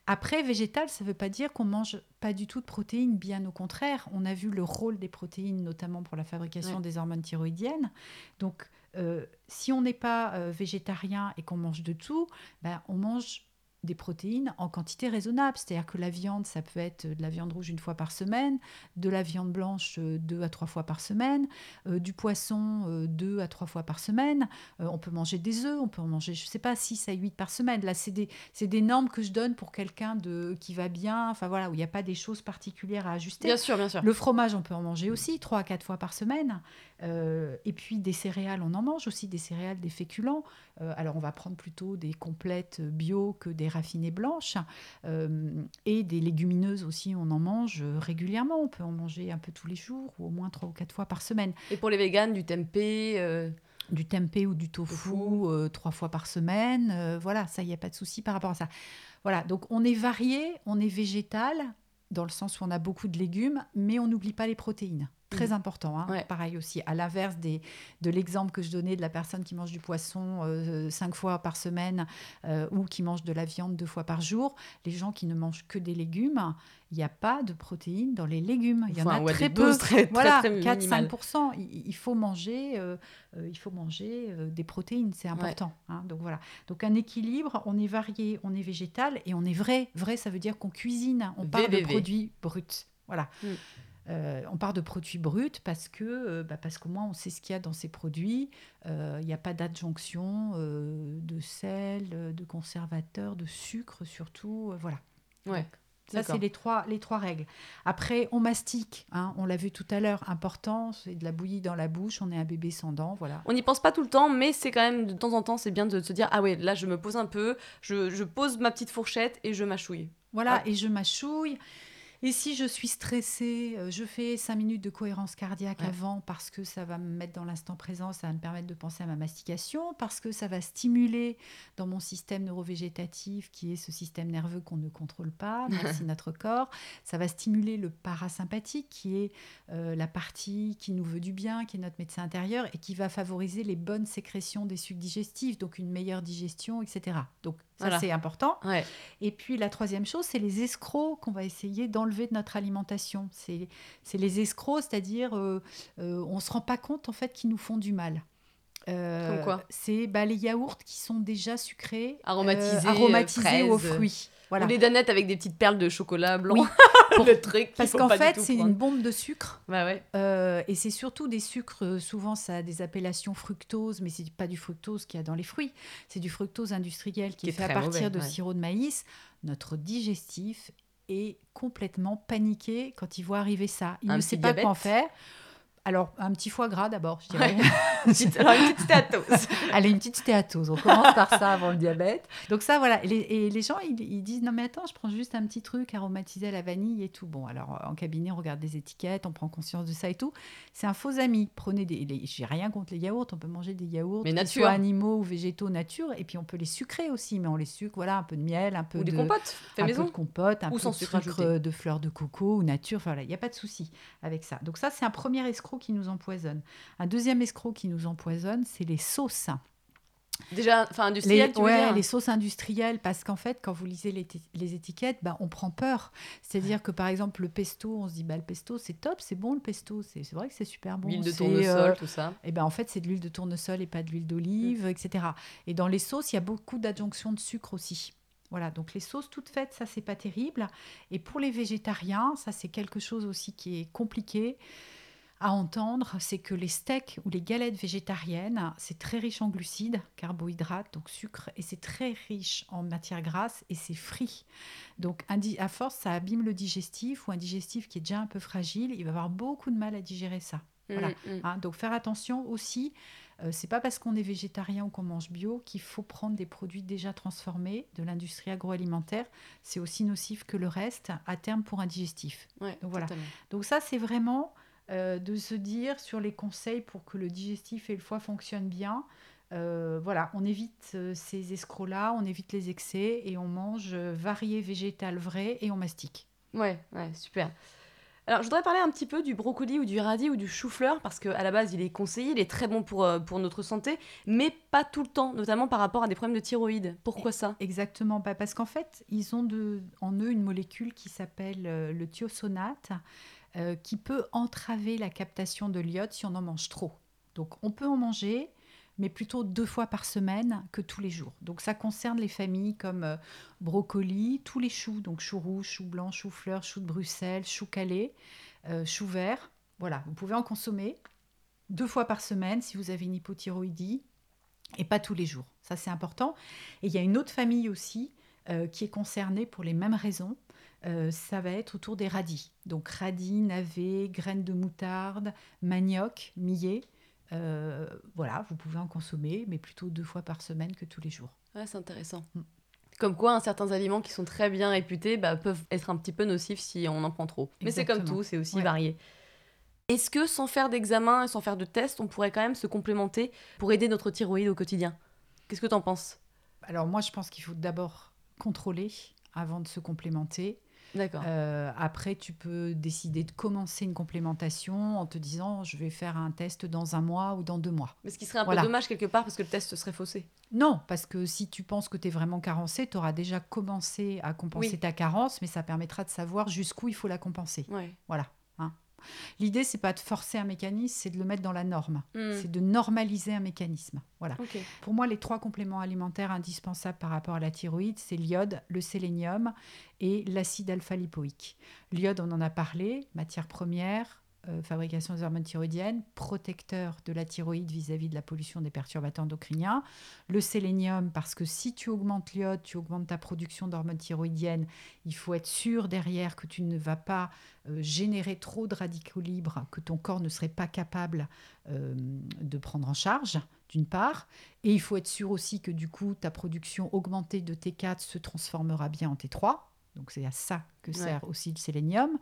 Après, végétal, ça ne veut pas dire qu'on mange pas du tout de protéines, bien au contraire. On a vu le rôle des protéines, notamment pour la fabrication des hormones thyroïdiennes. Donc, euh, si on n'est pas euh, végétarien et qu'on mange de tout, ben, on mange des protéines en quantité raisonnable. C'est-à-dire que la viande, ça peut être de la viande rouge une fois par semaine, de la viande blanche euh, deux à trois fois par semaine, euh, du poisson euh, deux à trois fois par semaine. on peut manger des œufs, on peut en manger, je ne sais pas, six à huit par semaine. Là, c'est des, des, normes que je donne pour quelqu'un de, qui va bien, enfin voilà, où il n'y a pas des choses particulières à ajuster. Bien sûr, bien sûr. Le fromage, on peut en manger aussi trois à quatre fois par semaine. Et puis des céréales, on en mange aussi, des céréales, des féculents. alors on va prendre plutôt des complètes bio que des raffinées blanches. Euh, et des légumineuses aussi, on en mange régulièrement. On peut en manger un peu tous les jours ou au moins trois ou quatre fois par semaine. Et pour les véganes, du tempeh euh, Du tempeh ou du tofu, euh, trois fois par semaine. voilà, ça, il n'y a pas de souci par rapport à ça. Voilà, donc on est varié, on est végétal, dans le sens où on a beaucoup de légumes, mais on n'oublie pas les protéines. Très mm. important. Hein. Pareil aussi, à l'inverse des, de l'exemple que je donnais de la personne qui mange du poisson euh, cinq fois par semaine euh, ou qui mange de la viande deux fois par jour, les gens qui ne mangent que des légumes, il n'y a pas de protéines dans les légumes. Il y en a très peu. Très, voilà, 4-5%. Il, il, faut manger, euh, il faut manger des protéines, c'est important. Hein. donc voilà. Donc un équilibre, on est varié, on est végétal et on est vrai. Vrai, ça veut dire qu'on cuisine, on parle de produits bruts. Voilà. Mm. Euh, on part de produits bruts parce que euh, bah parce qu'au moins on sait ce qu'il y a dans ces produits. Euh, il n'y a pas d'adjonction de sel, de conservateur, de sucre surtout. voilà. Ouais. ça, c'est les trois, les trois règles. Après, on mastique. Hein, on l'a vu tout à l'heure. Important, c'est de la bouillie dans la bouche. On est un bébé sans dents. Voilà. On n'y pense pas tout le temps, mais c'est quand même de temps en temps, c'est bien de se dire Ah ouais, là, je me pose un peu. Je, pose ma petite fourchette et je mâchouille. Voilà, et je mâchouille. Et si je suis stressée, euh, je fais 5 minutes de cohérence cardiaque avant parce que ça va me mettre dans l'instant présent, ça va me permettre de penser à ma mastication, parce que ça va stimuler dans mon système neurovégétatif, qui est ce système nerveux qu'on ne contrôle pas, merci notre corps. Ça va stimuler le parasympathique, qui est euh, la partie qui nous veut du bien, qui est notre médecin intérieur, et qui va favoriser les bonnes sécrétions des sucs digestifs, donc une meilleure digestion, etc. Donc Ça, c'est important. Et puis, la troisième chose, c'est les escrocs qu'on va essayer d'enlever de notre alimentation. C'est les escrocs, c'est-à-dire, euh, euh, on ne se rend pas compte, en fait, qu'ils nous font du mal. Euh, quoi C'est bah, les yaourts qui sont déjà sucrés, aromatisés, aromatisés aux fruits. Ou les danettes avec des petites perles de chocolat blanc. Oui. le truc. Parce qu'en fait, c'est une bombe de sucre. Bah ouais. Euh, et c'est surtout des sucres, euh, souvent ça a des appellations fructose, mais c'est pas du fructose qu'il y a dans les fruits. C'est du fructose industriel qui, est fait à partir de sirop de maïs. Notre digestif est complètement paniqué quand il voit arriver ça. Il ne sait pas quoi en faire. Alors, un petit foie gras d'abord, je dirais. Alors, une petite stéatose. Allez, une petite stéatose. On commence par ça avant le diabète. Donc, ça, voilà. Et les, gens, ils, disent Non, mais attends, je prends juste un petit truc aromatisé à la vanille et tout. Bon, alors, en cabinet, on regarde des étiquettes, on prend conscience de ça et tout. C'est un faux ami. Prenez des. J'ai rien contre les yaourts. On peut manger des yaourts, mais nature. soit animaux ou végétaux nature. Et puis, on peut les sucrer aussi. Mais on les sucre, voilà, un peu de miel, un peu ou de. des compotes, fait un maison. peu de compote, un ou peu sans de sucre de fleurs de coco ou nature. Enfin, voilà, il n'y a pas de souci avec ça. Donc, ça, c'est un premier escroc qui nous empoisonne. Un deuxième escroc qui nous empoisonne, c'est les sauces. Déjà, enfin industrielles, les, ouais, les sauces industrielles, parce qu'en fait, quand vous lisez les, étiquettes, bah, on prend peur. C'est-à-dire que par exemple, le pesto, on se dit, bah, le pesto, c'est top, c'est bon le pesto, c'est vrai que c'est super bon. L'huile de tournesol, euh, tout ça. Et ben en fait, c'est de l'huile de tournesol et pas de l'huile d'olive, mm. etc. Et dans les sauces, il y a beaucoup d'adjonctions de sucre aussi. Voilà, donc les sauces toutes faites, ça, c'est pas terrible. Et pour les végétariens, ça, c'est quelque chose aussi qui est compliqué à entendre, c'est que les steaks ou les galettes végétariennes, c'est très riche en glucides, carbohydrates, donc sucre, et c'est très riche en matières grasses et c'est frit. Donc à force, ça abîme le digestif ou un digestif qui est déjà un peu fragile, il va avoir beaucoup de mal à digérer ça. Voilà. Mm, mm. Hein, donc faire attention aussi, euh, c'est pas parce qu'on est végétarien ou qu'on mange bio qu'il faut prendre des produits déjà transformés de l'industrie agroalimentaire. C'est aussi nocif que le reste à terme pour un digestif. donc voilà. Donc ça c'est vraiment euh, de se dire sur les conseils pour que le digestif et le foie fonctionnent bien. Euh, voilà, on évite euh, ces escrocs-là, on évite les excès et on mange varié végétal vrai et on mastique. Ouais, ouais, super. Alors, je voudrais parler un petit peu du brocoli ou du radis ou du chou-fleur parce qu'à la base, il est conseillé, il est très bon pour, pour notre santé, mais pas tout le temps, notamment par rapport à des problèmes de thyroïde. Pourquoi ça? Exactement, bah, parce qu'en fait, ils ont de, en eux une molécule qui s'appelle le thiosonate. Euh, qui peut entraver la captation de l'iode si on en mange trop. Donc on peut en manger, mais plutôt deux fois par semaine que tous les jours. Donc ça concerne les familles comme euh, brocoli, tous les choux, donc choux rouges, choux blancs, choux fleurs, choux de Bruxelles, choux calais, euh, choux verts. Voilà, vous pouvez en consommer deux fois par semaine si vous avez une hypothyroïdie et pas tous les jours. Ça c'est important. Et il y a une autre famille aussi qui est concernée pour les mêmes raisons. Euh, ça va être autour des radis. Donc radis, navets, graines de moutarde, manioc, millet. Euh, voilà, vous pouvez en consommer, mais plutôt deux fois par semaine que tous les jours. Ouais, c'est intéressant. Mm. Comme quoi, certains aliments qui sont très bien réputés bah, peuvent être un petit peu nocifs si on en prend trop. Mais c'est comme tout, c'est aussi varié. Est-ce que sans faire d'examen et sans faire de test, on pourrait quand même se complémenter pour aider notre thyroïde au quotidien? Qu'est-ce que tu en penses? Alors moi, je pense qu'il faut d'abord contrôler avant de se complémenter. D'accord. Euh, après, tu peux décider de commencer une complémentation en te disant je vais faire un test dans un mois ou dans deux mois. Mais ce qui serait un peu dommage quelque part parce que le test serait faussé. Non, parce que si tu penses que tu es vraiment carencé, tu auras déjà commencé à compenser ta carence, mais ça permettra de savoir jusqu'où il faut la compenser. Voilà. L'idée, c'est pas de forcer un mécanisme, c'est de le mettre dans la norme. Hmm. C'est de normaliser un mécanisme. Voilà. Pour moi, les trois compléments alimentaires indispensables par rapport à la thyroïde, c'est l'iode, le sélénium et l'acide alpha-lipoïque. L'iode, on en a parlé, matière première, euh, fabrication des hormones thyroïdiennes, protecteur de la thyroïde vis-à-vis de la pollution des perturbateurs endocriniens. Le sélénium, parce que si tu augmentes l'iode, tu augmentes ta production d'hormones thyroïdiennes. Il faut être sûr derrière que tu ne vas pas euh, générer trop de radicaux libres que ton corps ne serait pas capable euh, de prendre en charge, d'une part. Et il faut être sûr aussi que du coup, ta production augmentée de T4 se transformera bien en T3. Donc c'est à ça que sert aussi le sélénium.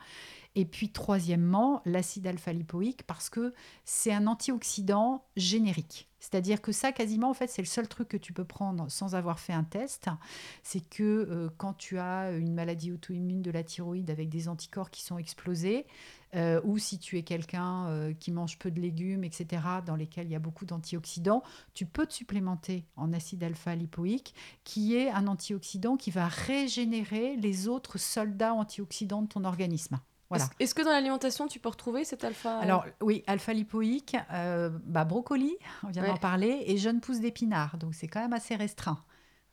Et puis troisièmement, l'acide alpha-lipoïque parce que c'est un antioxydant générique. C'est-à-dire que ça, quasiment, en fait, c'est le seul truc que tu peux prendre sans avoir fait un test. C'est que euh, quand tu as une maladie auto-immune de la thyroïde avec des anticorps qui sont explosés, euh, ou si tu es quelqu'un euh, qui mange peu de légumes, etc., dans lesquels il y a beaucoup d'antioxydants, tu peux te supplémenter en acide alpha-lipoïque, qui est un antioxydant qui va régénérer les autres soldats antioxydants de ton organisme. Est-ce que dans l'alimentation, tu peux retrouver cet alpha Alors oui, alpha lipoïque, euh, bah, brocoli, on vient d'en parler, et jeune pousse d'épinards. Donc c'est quand même assez restreint.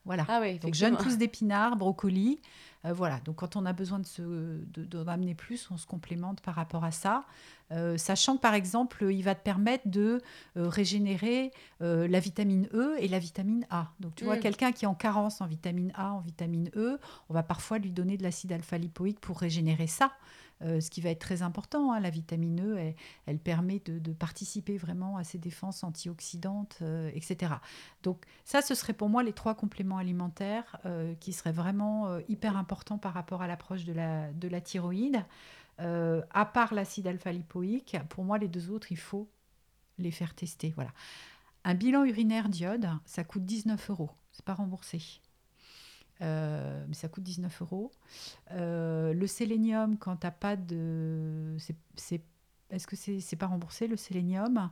Voilà. Ah oui, donc jeune pousse d'épinards, brocoli. Euh, voilà. Donc quand on a besoin de se de, plus, on se complémente par rapport à ça. Euh, sachant que par exemple, il va te permettre de régénérer la vitamine E et la vitamine A. Donc tu vois, mm. quelqu'un qui est en carence en vitamine A, en vitamine E, on va parfois lui donner de l'acide alpha-lipoïque pour régénérer ça. Euh, ce qui va être très important. Hein, la vitamine E, elle, permet de, participer vraiment à ces défenses antioxydantes, euh, etc. Donc ça, ce serait pour moi les trois compléments alimentaires euh, qui seraient vraiment hyper importants par rapport à l'approche de la, de la thyroïde. à part l'acide alpha-lipoïque, pour moi, les deux autres, il faut les faire tester. Voilà. Un bilan urinaire d'iode, ça coûte 19 euros. C'est pas remboursé. Euh, ça coûte 19 euros. Euh, le sélénium, quand tu n'as pas de. Est-ce que c'est n'est pas remboursé le sélénium?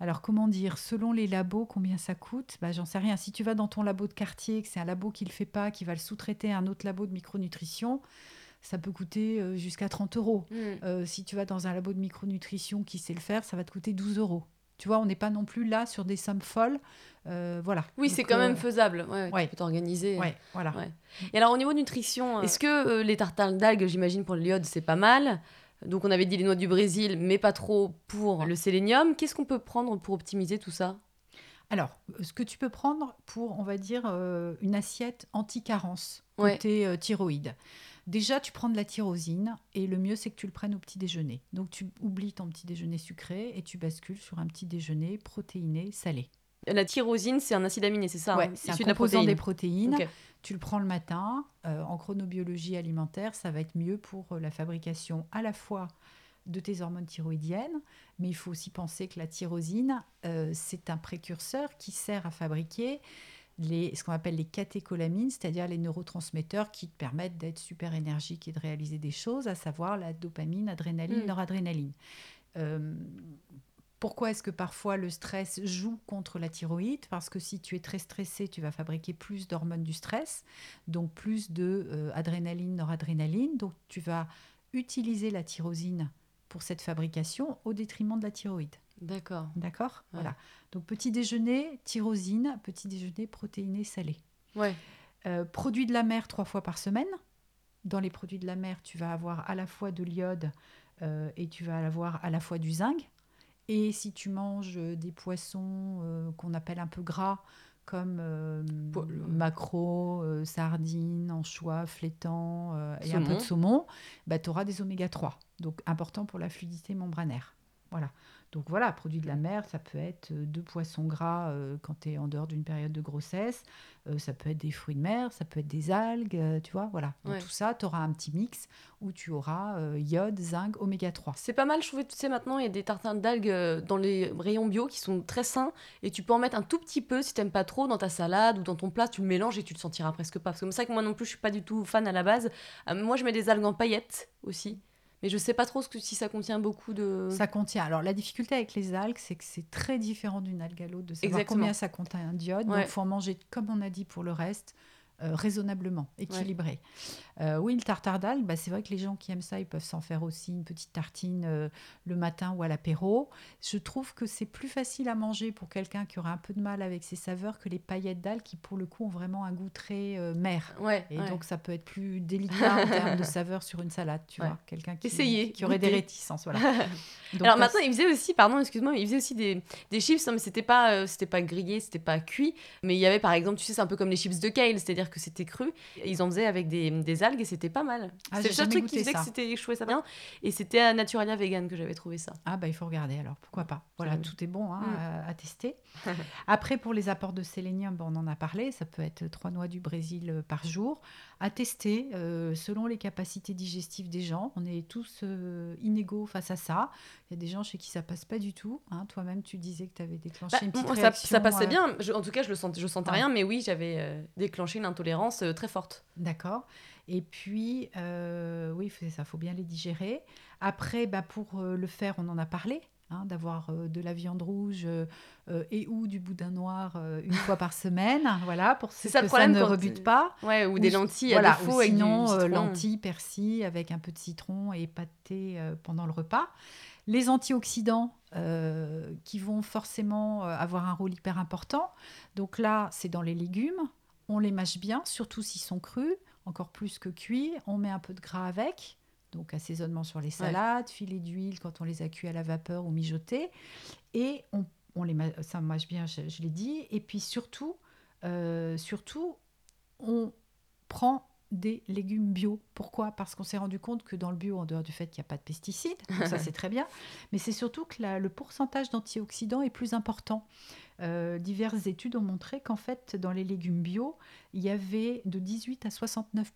Alors, comment dire, selon les labos, combien ça coûte? Bah, J'en sais rien. Si tu vas dans ton labo de quartier, que c'est un labo qui ne le fait pas, qui va le sous-traiter à un autre labo de micronutrition, ça peut coûter euh, jusqu'à 30 euros. Mm. si tu vas dans un labo de micronutrition qui sait le faire, ça va te coûter 12 euros. Tu vois, on n'est pas non plus là sur des sommes folles. Euh, voilà. Oui, c'est quand même euh, faisable. Ouais, Tu peux t'organiser. Ouais, voilà. Et alors, au niveau nutrition, euh, est-ce que les tartales d'algues, j'imagine, pour le l'iode, c'est pas mal? Donc, on avait dit les noix du Brésil, mais pas trop pour le sélénium. Qu'est-ce qu'on peut prendre pour optimiser tout ça? Alors, ce que tu peux prendre pour, on va dire, une assiette anti-carence côté thyroïde. Déjà, tu prends de la tyrosine et le mieux, c'est que tu le prennes au petit déjeuner. Donc, tu oublies ton petit déjeuner sucré et tu bascules sur un petit déjeuner protéiné, salé. La tyrosine, c'est un acide aminé, c'est ça Oui, hein, c'est un composant des protéines. Tu le prends le matin. Euh, en chronobiologie alimentaire, ça va être mieux pour euh, la fabrication à la fois de tes hormones thyroïdiennes, mais il faut aussi penser que la tyrosine, euh, c'est un précurseur qui sert à fabriquer les, ce qu'on appelle les catécholamines, c'est-à-dire les neurotransmetteurs qui te permettent d'être super énergique et de réaliser des choses, à savoir la dopamine, adrénaline, mm. noradrénaline. Euh, pourquoi est-ce que parfois le stress joue contre la thyroïde? Parce que si tu es très stressé, tu vas fabriquer plus d'hormones du stress, donc plus de euh, adrénaline, noradrénaline. Donc tu vas utiliser la tyrosine pour cette fabrication au détriment de la thyroïde. D'accord. D'accord? Voilà. Donc petit déjeuner, tyrosine, petit déjeuner protéiné salé. Ouais. Euh, produits de la mer trois fois par semaine. Dans les produits de la mer, tu vas avoir à la fois de l'iode euh, et tu vas avoir à la fois du zinc. Et si tu manges des poissons euh, qu'on appelle un peu gras, comme maquereau, sardines, anchois, flétan et un peu de saumon, bah, tu auras des oméga 3. Donc important pour la fluidité membranaire. Voilà. Donc voilà, produit de la mer, ça peut être euh, deux poissons gras euh, quand tu es en dehors d'une période de grossesse, euh, ça peut être des fruits de mer, ça peut être des algues, tu vois, voilà. Dans tout ça, tu auras un petit mix où tu auras iode, zinc, oméga 3. C'est pas mal, je trouvais, tu sais, maintenant, il y a des tartins d'algues dans les rayons bio qui sont très sains et tu peux en mettre un tout petit peu si t'aimes pas trop dans ta salade ou dans ton plat, tu le mélanges et tu le sentiras presque pas. Parce que c'est ça que moi non plus, je suis pas du tout fan à la base. moi, je mets des algues en paillettes aussi. Mais je ne sais pas trop ce que, si ça contient beaucoup de. Ça contient. Alors la difficulté avec les algues, c'est que c'est très différent d'une algue à l'autre de savoir combien ça contient d'iode. Donc il faut en manger, comme on a dit pour le reste, euh, raisonnablement, équilibré. Euh, oui, le tartare d'algues, bah, c'est vrai que les gens qui aiment ça, ils peuvent s'en faire aussi une petite tartine euh, le matin ou à l'apéro. Je trouve que c'est plus facile à manger pour quelqu'un qui aurait un peu de mal avec ses saveurs que les paillettes d'algues qui, pour le coup, ont vraiment un goût très mer. Et donc, ça peut être plus délicat en termes de saveur sur une salade, tu vois. Quelqu'un qui, qui aurait des réticences. Voilà. Alors maintenant, il faisait aussi, pardon, excuse-moi, il faisait aussi des, des chips, hein, mais c'était pas, c'était pas grillé, c'était pas cuit. Mais il y avait par exemple, tu sais, c'est un peu comme les chips de kale, c'est-à-dire que c'était cru. ils en faisaient avec des, des algues et c'était pas mal. Ah, c'est le seul truc qui faisait que c'était, je trouvais ça bien. Et c'était à Naturalia Vegan que j'avais trouvé ça. Ah bah il faut regarder alors, pourquoi pas? Voilà, tout est bon hein, Mm. à, à tester. Après, pour les apports de sélénium, ben, on en a parlé, ça peut être trois noix du Brésil euh, par jour. À tester euh, selon les capacités digestives des gens. On est tous euh, inégaux face à ça. Il y a des gens chez qui ça passe pas du tout. hein. Toi-même, tu disais que tu avais déclenché Bah, une petite moi, ça, réaction. ça passait euh, bien. Je- en tout cas, je le sentais, je sentais Ouais. rien, mais oui, j'avais euh, déclenché une intolérance euh, très forte. D'accord. Et puis, euh, oui, c'est ça, faut bien les digérer. Après, bah, pour euh, le faire, on en a parlé, hein, d'avoir euh, de la viande rouge euh, et ou du boudin noir euh, une fois par semaine, voilà, pour C'est que ça ça ne rebute pas. Ouais, ou, des lentilles voilà, à défaut ou sinon lentilles, persil avec un peu de citron et pâté pendant le repas. Les antioxydants qui vont forcément avoir un rôle hyper important. Donc là, c'est dans les légumes. On les mâche bien, surtout s'ils sont crus, encore plus que cuits. On met un peu de gras avec. Donc assaisonnement sur les salades, filet d'huile quand on les a cuits à la vapeur ou mijotés. Et on, on les ma- ça mâche bien, je, je l'ai dit. Et puis surtout, euh, surtout, on prend des légumes bio. Pourquoi? Parce qu'on s'est rendu compte que dans le bio, en dehors du fait qu'il n'y a pas de pesticides, donc ça c'est très bien, mais c'est surtout que la- le pourcentage d'antioxydants est plus important. Euh, diverses études ont montré qu'en fait, dans les légumes bio, il y avait de 18 à 69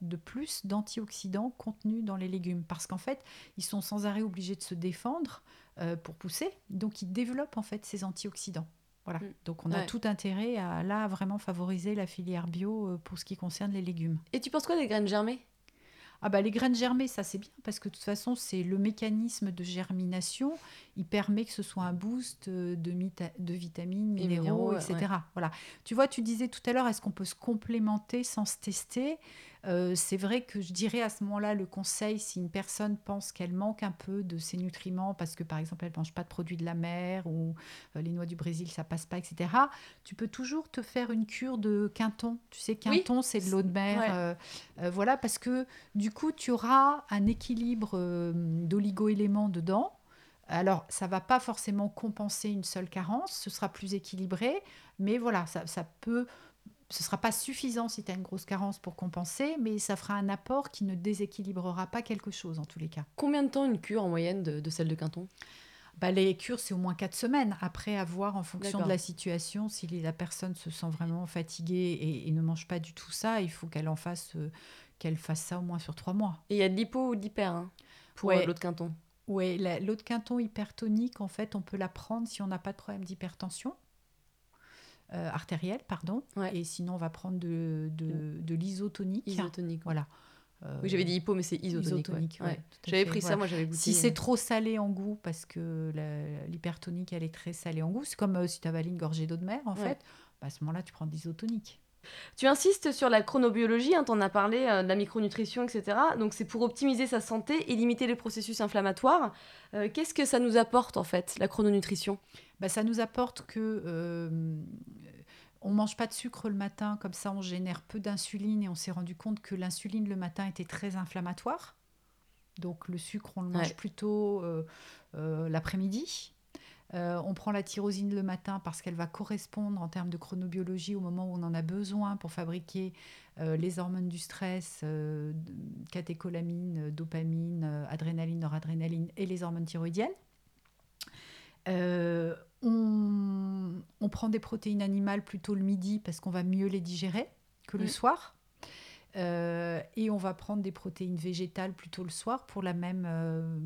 de plus d'antioxydants contenus dans les légumes. Parce qu'en fait, ils sont sans arrêt obligés de se défendre euh, pour pousser. Donc, ils développent en fait ces antioxydants. Voilà. Mm. Donc, on a Ouais. tout intérêt à là vraiment favoriser la filière bio euh, pour ce qui concerne les légumes. Et tu penses quoi des graines germées? Ah bah les graines germées, ça c'est bien parce que de toute façon c'est le mécanisme de germination. Il permet que ce soit un boost euh, de, vitamines, Et minéraux, minéraux, etc. ouais. Voilà. Tu vois, tu disais tout à l'heure, est-ce qu'on peut se complémenter sans se tester? Euh, C'est vrai que je dirais à ce moment-là le conseil si une personne pense qu'elle manque un peu de ses nutriments parce que par exemple elle mange pas de produits de la mer ou euh, les noix du Brésil ça passe pas, etc. Tu peux toujours te faire une cure de quinton. Tu sais, Oui. quinton c'est de l'eau de mer. Ouais. euh, voilà, parce que du coup, tu auras un équilibre d'oligo-éléments dedans. Alors, ça va pas forcément compenser une seule carence, ce sera plus équilibré, mais voilà, ça, ça peut... Ce sera pas suffisant si tu as une grosse carence pour compenser, mais ça fera un apport qui ne déséquilibrera pas quelque chose en tous les cas. Combien de temps une cure en moyenne de, de celle de Quinton? Bah, les cures, c'est au moins quatre semaines. Après, à voir en fonction de la situation, si la personne se sent vraiment fatiguée et, et ne mange pas du tout ça, il faut qu'elle en fasse, euh, qu'elle fasse ça au moins sur trois mois. Et il y a de l'hypo ou de l'hyper hein, pour Ouais. euh, l'eau de Quinton? Oui, l'eau de quinton hypertonique, en fait, on peut la prendre si on n'a pas de problème d'hypertension euh, artérielle, pardon. Ouais. Et sinon, on va prendre de, de, de l'isotonique. Isotonique. Voilà. Euh, Oui, j'avais dit hypo, mais c'est isotonique. ouais. ouais, J'avais pris ça, moi j'avais goûté. Si euh, c'est trop salé en goût, parce que l'hypertonique, elle est très salée en goût, c'est comme euh, si tu avales une gorgée d'eau de mer, en fait. Bah, à ce moment-là, tu prends de l'isotonique. Tu insistes sur la chronobiologie, hein, tu en as parlé, euh, de la micronutrition, etc. Donc c'est pour optimiser sa santé et limiter les processus inflammatoires. Euh, Qu'est-ce que ça nous apporte en fait, la chrononutrition? Bah, ça nous apporte que euh, on mange pas de sucre le matin, comme ça on génère peu d'insuline et on s'est rendu compte que l'insuline le matin était très inflammatoire. Donc le sucre on le mange Ouais. plutôt euh, euh, l'après-midi. Euh, on prend la tyrosine le matin parce qu'elle va correspondre en termes de chronobiologie au moment où on en a besoin pour fabriquer les hormones du stress, catécholamine, dopamine, adrénaline, noradrénaline et les hormones thyroïdiennes. On, on prend des protéines animales plutôt le midi parce qu'on va mieux les digérer que le soir. Euh, et on va prendre des protéines végétales plutôt le soir pour la même, euh,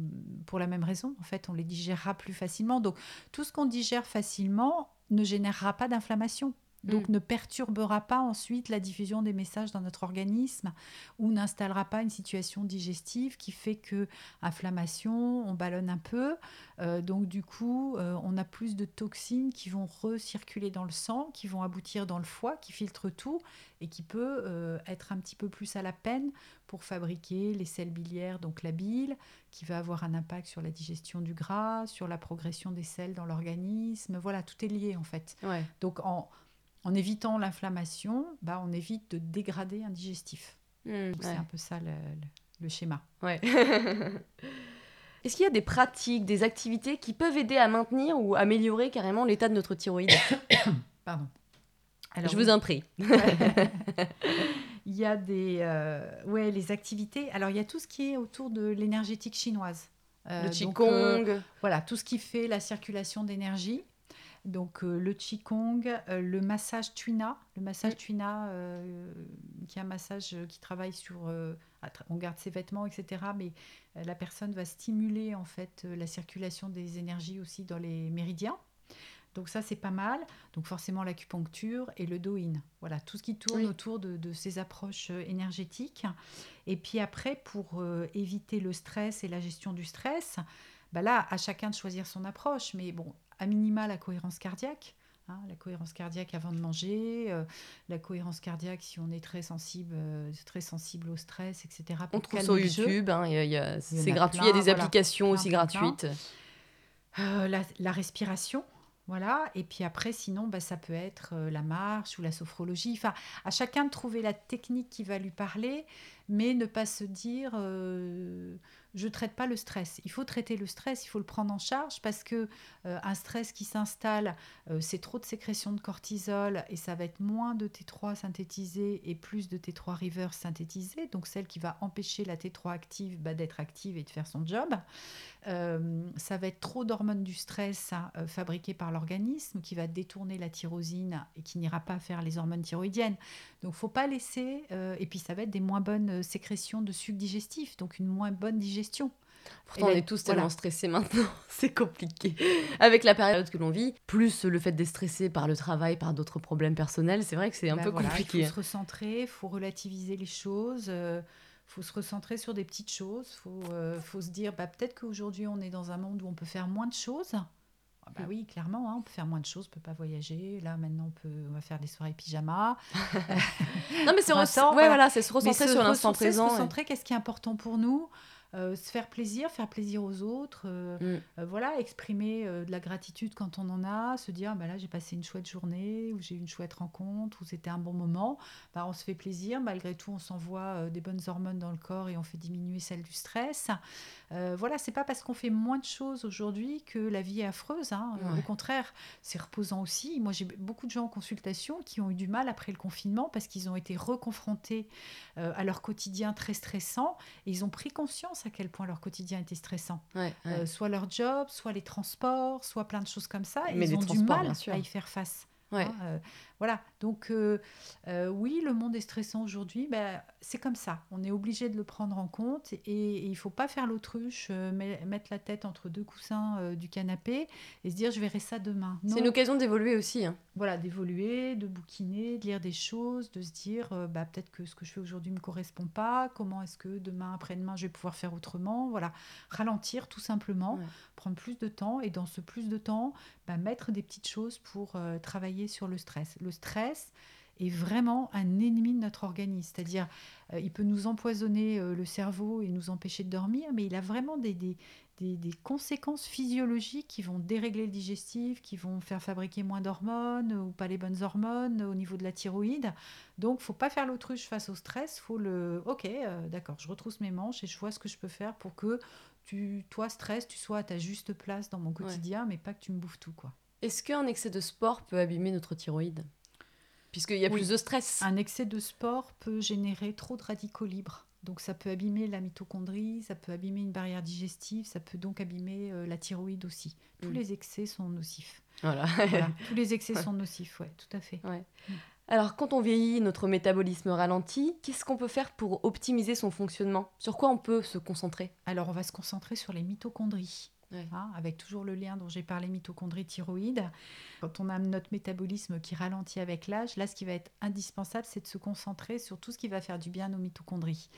pour la même raison. En fait, on les digérera plus facilement. Donc, tout ce qu'on digère facilement ne générera pas d'inflammation. Donc, Mm. ne perturbera pas ensuite la diffusion des messages dans notre organisme ou n'installera pas une situation digestive qui fait que inflammation, on ballonne un peu. Euh, donc, du coup, euh, on a plus de toxines qui vont recirculer dans le sang, qui vont aboutir dans le foie, qui filtre tout et qui peut euh, être un petit peu plus à la peine pour fabriquer les sels biliaires, donc la bile, qui va avoir un impact sur la digestion du gras, sur la progression des sels dans l'organisme. Voilà, tout est lié en fait. Ouais. Donc en, en évitant l'inflammation, bah, on évite de dégrader un digestif. Hmm, C'est un peu ça le, le- le schéma. Ouais. Est-ce qu'il y a des pratiques, des activités qui peuvent aider à maintenir ou améliorer carrément l'état de notre thyroïde Pardon. Alors, Je vous en prie. il y a des, ouais, les activités. Alors, il y a tout ce qui est autour de l'énergétique chinoise. le Qigong. voilà, tout ce qui fait la circulation d'énergie. Donc euh, le Qigong, euh, le massage Tuina, le massage Tuina, euh, qui est un massage qui travaille sur, on garde ses vêtements, etc. Mais la personne va stimuler en fait la circulation des énergies aussi dans les méridiens. Donc ça c'est pas mal. Donc forcément l'acupuncture et le do-in. Voilà tout ce qui tourne autour de, ces approches énergétiques. Et puis après pour éviter le stress et la gestion du stress, bah là à chacun de choisir son approche. Mais bon à minima la cohérence cardiaque. Hein, la cohérence cardiaque avant de manger, euh, la cohérence cardiaque si on est très sensible, euh, très sensible au stress, etc. On trouve sur YouTube, hein, c'est gratuit, il y a des applications aussi gratuites. Euh, la, respiration, voilà. Et puis après, sinon, bah, ça peut être la marche ou la sophrologie. Enfin, à chacun de trouver la technique qui va lui parler, mais ne pas se dire je traite pas le stress. Il faut traiter le stress, il faut le prendre en charge parce que euh, un stress qui s'installe, euh, c'est trop de sécrétion de cortisol et ça va être moins de T3 synthétisé et plus de T3 reverse synthétisé, donc celle qui va empêcher la T3 active bah, d'être active et de faire son job. Euh, ça va être trop d'hormones du stress hein, fabriquées par l'organisme qui va détourner la tyrosine et qui n'ira pas faire les hormones thyroïdiennes. Donc faut pas laisser, et puis ça va être des moins bonnes sécrétions de sucre digestif, donc une moins bonne digestion Pourtant, on est tous tellement stressés maintenant, c'est compliqué. Avec la période que l'on vit, plus le fait d'être stressé par le travail, par d'autres problèmes personnels, c'est vrai que c'est un bah peu compliqué. Il faut se recentrer, il faut relativiser les choses. il euh, faut se recentrer sur des petites choses. Il faut, euh, faut, se dire, bah, peut-être qu'aujourd'hui, on est dans un monde où on peut faire moins de choses. Ah bah oui, clairement, hein, on peut faire moins de choses, on peut pas voyager. Là, maintenant, on, peut, on va faire des soirées pyjama. non, mais c'est ouais, voilà, se recentrer sur l'instant présent. Se recentrer, qu'est-ce qui est important pour nous? Euh, se faire plaisir, faire plaisir aux autres, euh, mm. euh, voilà, exprimer de la gratitude quand on en a, se dire bah là j'ai passé une chouette journée, ou j'ai eu une chouette rencontre, ou c'était un bon moment, bah, on se fait plaisir, malgré tout on s'envoie des bonnes hormones dans le corps et on fait diminuer celle du stress. voilà, c'est pas parce qu'on fait moins de choses aujourd'hui que la vie est affreuse, hein. au contraire, c'est reposant aussi. Moi j'ai beaucoup de gens en consultation qui ont eu du mal après le confinement parce qu'ils ont été reconfrontés à leur quotidien très stressant et ils ont pris conscience à quel point leur quotidien était stressant. Euh, soit leur job, soit les transports, soit plein de choses comme ça. Et ils ont du mal à y faire face. Hein, euh, voilà, donc euh, euh, oui, le monde est stressant aujourd'hui, ben, c'est comme ça. On est obligé de le prendre en compte et, il ne faut pas faire l'autruche, mettre la tête entre deux coussins du canapé et se dire je verrai ça demain. C'est une occasion d'évoluer aussi. Hein. Voilà, d'évoluer, de bouquiner, de lire des choses, de se dire bah, peut-être que ce que je fais aujourd'hui ne me correspond pas, comment est-ce que demain, après-demain, je vais pouvoir faire autrement? Voilà, ralentir tout simplement, prendre plus de temps et dans ce plus de temps, bah, mettre des petites choses pour travailler sur le stress. Le stress est vraiment un ennemi de notre organisme. C'est-à-dire, euh, il peut nous empoisonner euh, le cerveau et nous empêcher de dormir, mais il a vraiment des, des, des, conséquences physiologiques qui vont dérégler le digestif, qui vont faire fabriquer moins d'hormones ou pas les bonnes hormones au niveau de la thyroïde. Donc, faut pas faire l'autruche face au stress. faut le... Ok, euh, d'accord, je retrousse mes manches et je vois ce que je peux faire pour que tu, toi, stress, tu sois à ta juste place dans mon quotidien, mais pas que tu me bouffes tout, quoi. Est-ce qu'un excès de sport peut abîmer notre thyroïde? Puisqu'il y a plus de stress. Un excès de sport peut générer trop de radicaux libres. Donc ça peut abîmer la mitochondrie, ça peut abîmer une barrière digestive, ça peut donc abîmer euh, la thyroïde aussi. Tous mm. les excès sont nocifs. Voilà. Tous les excès sont nocifs, oui, tout à fait. Mm. Alors quand on vieillit, notre métabolisme ralentit. Qu'est-ce qu'on peut faire pour optimiser son fonctionnement? Sur quoi on peut se concentrer? Alors on va se concentrer sur les mitochondries. Hein, avec toujours le lien dont j'ai parlé, mitochondrie, thyroïde. Quand on a notre métabolisme qui ralentit avec l'âge, là, ce qui va être indispensable, c'est de se concentrer sur tout ce qui va faire du bien à nos mitochondries.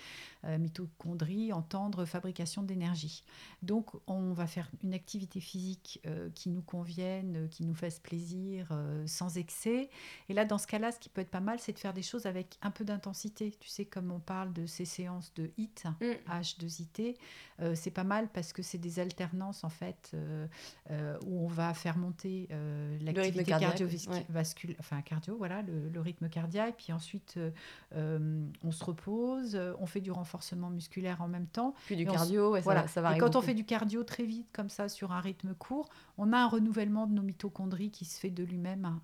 Euh, mitochondries, entendre fabrication d'énergie. Donc, on va faire une activité physique euh, qui nous convienne, euh, qui nous fasse plaisir, sans excès. Et là, dans ce cas-là, ce qui peut être pas mal, c'est de faire des choses avec un peu d'intensité. Tu sais, comme on parle de ces séances de HIT, H2IT, mm. c'est pas mal parce que c'est des alternances en fait, euh, euh, où on va faire monter euh, l'activité cardiovasculaire, enfin cardio, voilà, le, rythme cardiaque. Puis ensuite, on se repose, on fait du renforcement musculaire en même temps. Puis du cardio, ça, voilà. ça va. Et quand on fait du cardio très vite, comme ça, sur un rythme court, on a un renouvellement de nos mitochondries qui se fait de lui-même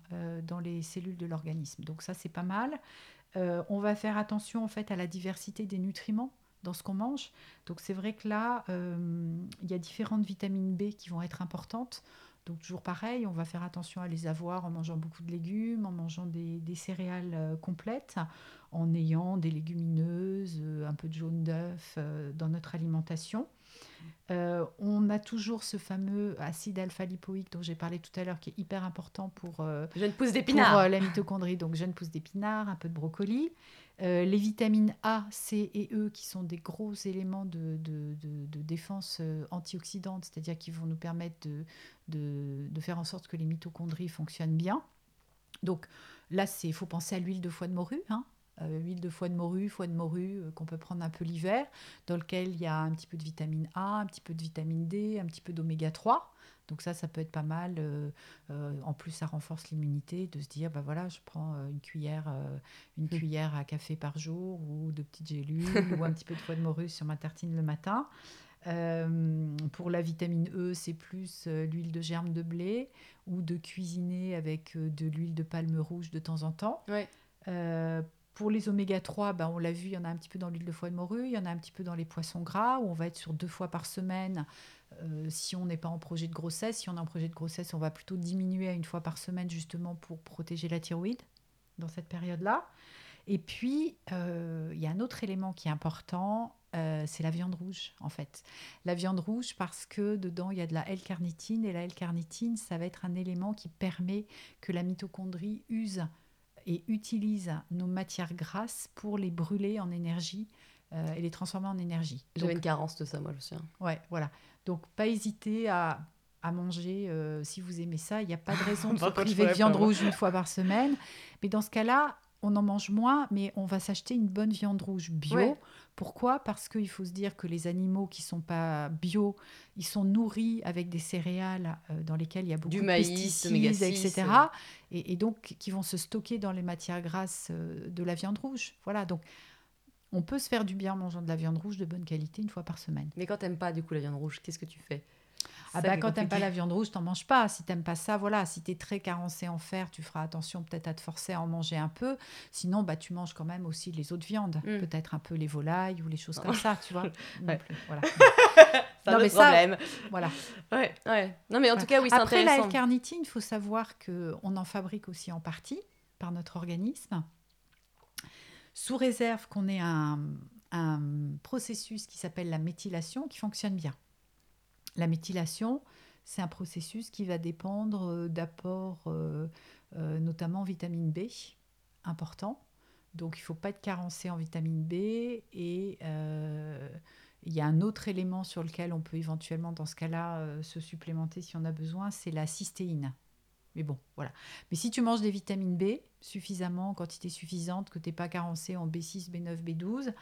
dans les cellules de l'organisme. Donc ça, c'est pas mal. on va faire attention en fait à la diversité des nutriments dans ce qu'on mange. Donc c'est vrai que là, euh, il y a différentes vitamines B qui vont être importantes. Donc toujours pareil, on va faire attention à les avoir en mangeant beaucoup de légumes, en mangeant des, céréales euh, complètes, en ayant des légumineuses, euh, un peu de jaune d'œuf dans notre alimentation. on a toujours ce fameux acide alpha-lipoïque dont j'ai parlé tout à l'heure qui est hyper important pour, jeune pousse d'épinards. la mitochondrie, donc jeune pousse d'épinards, un peu de brocoli. Euh, les vitamines A, C et E, qui sont des gros éléments de, défense euh, antioxydante, c'est-à-dire qui vont nous permettre de, faire en sorte que les mitochondries fonctionnent bien. Donc là, il faut penser à l'huile de foie de morue. Hein. Euh, huile de foie de morue, foie de morue qu'on peut prendre un peu l'hiver, dans lequel il y a un petit peu de vitamine A, un petit peu de vitamine D, un petit peu d'oméga 3. Donc ça, ça peut être pas mal. Euh, euh, en plus, ça renforce l'immunité de se dire, bah voilà, je prends euh, une cuillère, une mmh. cuillère à café par jour ou de petites gélules ou un petit peu de foie de morue sur ma tartine le matin. pour la vitamine E, c'est plus l'huile de germe de blé ou de cuisiner avec de l'huile de palme rouge de temps en temps. pour les oméga 3, ben, on l'a vu, il y en a un petit peu dans l'huile de foie de morue, il y en a un petit peu dans les poissons gras, où on va être sur deux fois par semaine euh, si on n'est pas en projet de grossesse, si on est en projet de grossesse, on va plutôt diminuer à une fois par semaine justement pour protéger la thyroïde dans cette période-là. Et puis, euh, il y a un autre élément qui est important, euh, c'est la viande rouge en fait. La viande rouge parce que dedans il y a de la L-carnitine et la L-carnitine, ça va être un élément qui permet que la mitochondrie use et utilise nos matières grasses pour les brûler en énergie et les transformer en énergie. J'avais une carence de ça, moi, je sais. Ouais, voilà. Donc, pas hésiter à, manger, euh, si vous aimez ça, il n'y a pas de raison de se priver de viande rouge une fois par semaine. Mais dans ce cas-là, on en mange moins, mais on va s'acheter une bonne viande rouge bio. Pourquoi? Parce qu'il faut se dire que les animaux qui sont pas bio, ils sont nourris avec des céréales euh, dans lesquelles il y a beaucoup du de maïs, pesticides, etc. Et, et, donc qui vont se stocker dans les matières grasses euh, de la viande rouge. Voilà, donc on peut se faire du bien en mangeant de la viande rouge de bonne qualité une fois par semaine. Mais quand t'aimes pas du coup la viande rouge, qu'est-ce que tu fais? Ah bah, quand t'aimes pas la viande rouge, t'en manges pas. Si t'aimes pas ça, voilà. Si t'es très carencé en fer, tu feras attention peut-être à te forcer à en manger un peu. Sinon, bah tu manges quand même aussi les autres viandes, mm. peut-être un peu les volailles ou les choses comme ça, tu vois. Non plus, voilà. non, mais problème. voilà. Ouais, ouais. Non mais en tout cas, oui, c'est intéressant. Après la L-carnitine, il faut savoir que on en fabrique aussi en partie par notre organisme sous réserve qu'on ait un, processus qui s'appelle la méthylation qui fonctionne bien. La méthylation, c'est un processus qui va dépendre euh, d'apports, euh, euh, notamment vitamine B, important. Donc il ne faut pas être carencé en vitamine B. Et il y a un autre élément sur lequel on peut éventuellement, dans ce cas-là, se supplémenter si on a besoin, c'est la cystéine. Mais bon, voilà. Mais si tu manges des vitamines B suffisamment, en quantité suffisante, que tu n'es pas carencé en B6, B9, B12,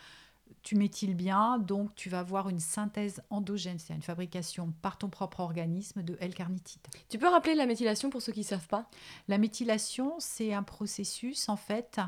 tu méthyles bien, donc tu vas avoir une synthèse endogène, c'est-à-dire une fabrication par ton propre organisme de L-carnitine. Tu peux rappeler la méthylation pour ceux qui ne savent pas? La méthylation, c'est un processus en fait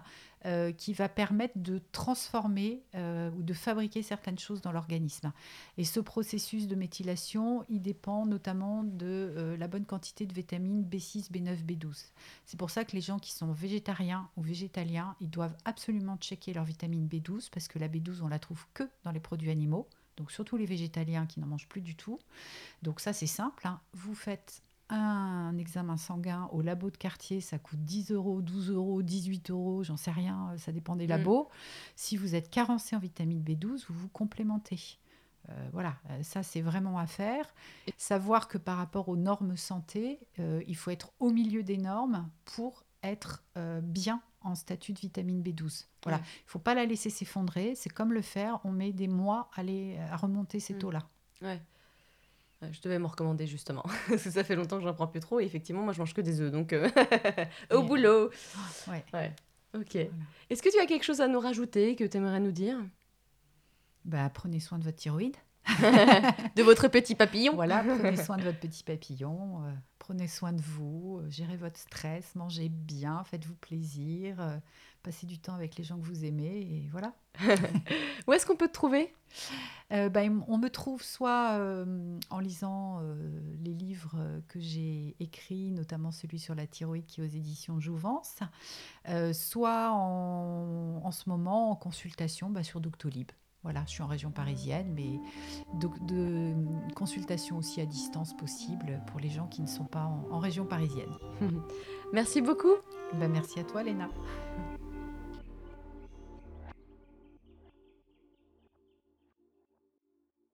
euh, qui va permettre de transformer euh, ou de fabriquer certaines choses dans l'organisme. Et ce processus de méthylation, il dépend notamment de euh, la bonne quantité de vitamines B6, B9, B12. C'est pour ça que les gens qui sont végétariens ou végétaliens, ils doivent absolument checker leur vitamine B12 parce que la B12, on la trouve que dans les produits animaux. Donc surtout les végétaliens qui n'en mangent plus du tout. Donc ça c'est simple. Hein. Vous faites un examen sanguin au labo de quartier, ça coûte 10 euros, 12 euros, 18 euros, j'en sais rien, euh, ça dépend des mm. labos. Si vous êtes carencé en vitamine B12, vous vous complémentez. Euh, voilà, euh, ça c'est vraiment à faire. Savoir que par rapport aux normes santé, il faut être au milieu des normes pour être bien en statut de vitamine B12. Voilà, il ne faut pas la laisser s'effondrer. C'est comme le fer, on met des mois à, à remonter ces mm. taux-là. Ouais. Je devais me recommander justement, parce que ça fait longtemps que j'en prends plus trop et effectivement, moi je mange que des œufs, donc euh, au boulot. Ouais. ouais. Ok. Est-ce que tu as quelque chose à nous rajouter que tu aimerais nous dire? Bah, Prenez soin de votre thyroïde. de votre petit papillon. Voilà, prenez soin de votre petit papillon, euh, prenez soin de vous, euh, gérez votre stress, mangez bien, faites-vous plaisir, euh, passez du temps avec les gens que vous aimez et voilà. Où est-ce qu'on peut te trouver? Ben, On me trouve soit en lisant les livres que j'ai écrits, notamment celui sur la thyroïde qui est aux éditions Jouvence, soit en, en, ce moment en consultation bah, sur Doctolib. Voilà, je suis en région parisienne, mais de, de consultations aussi à distance possible pour les gens qui ne sont pas en, région parisienne. merci beaucoup. Ben, merci à toi, Léna.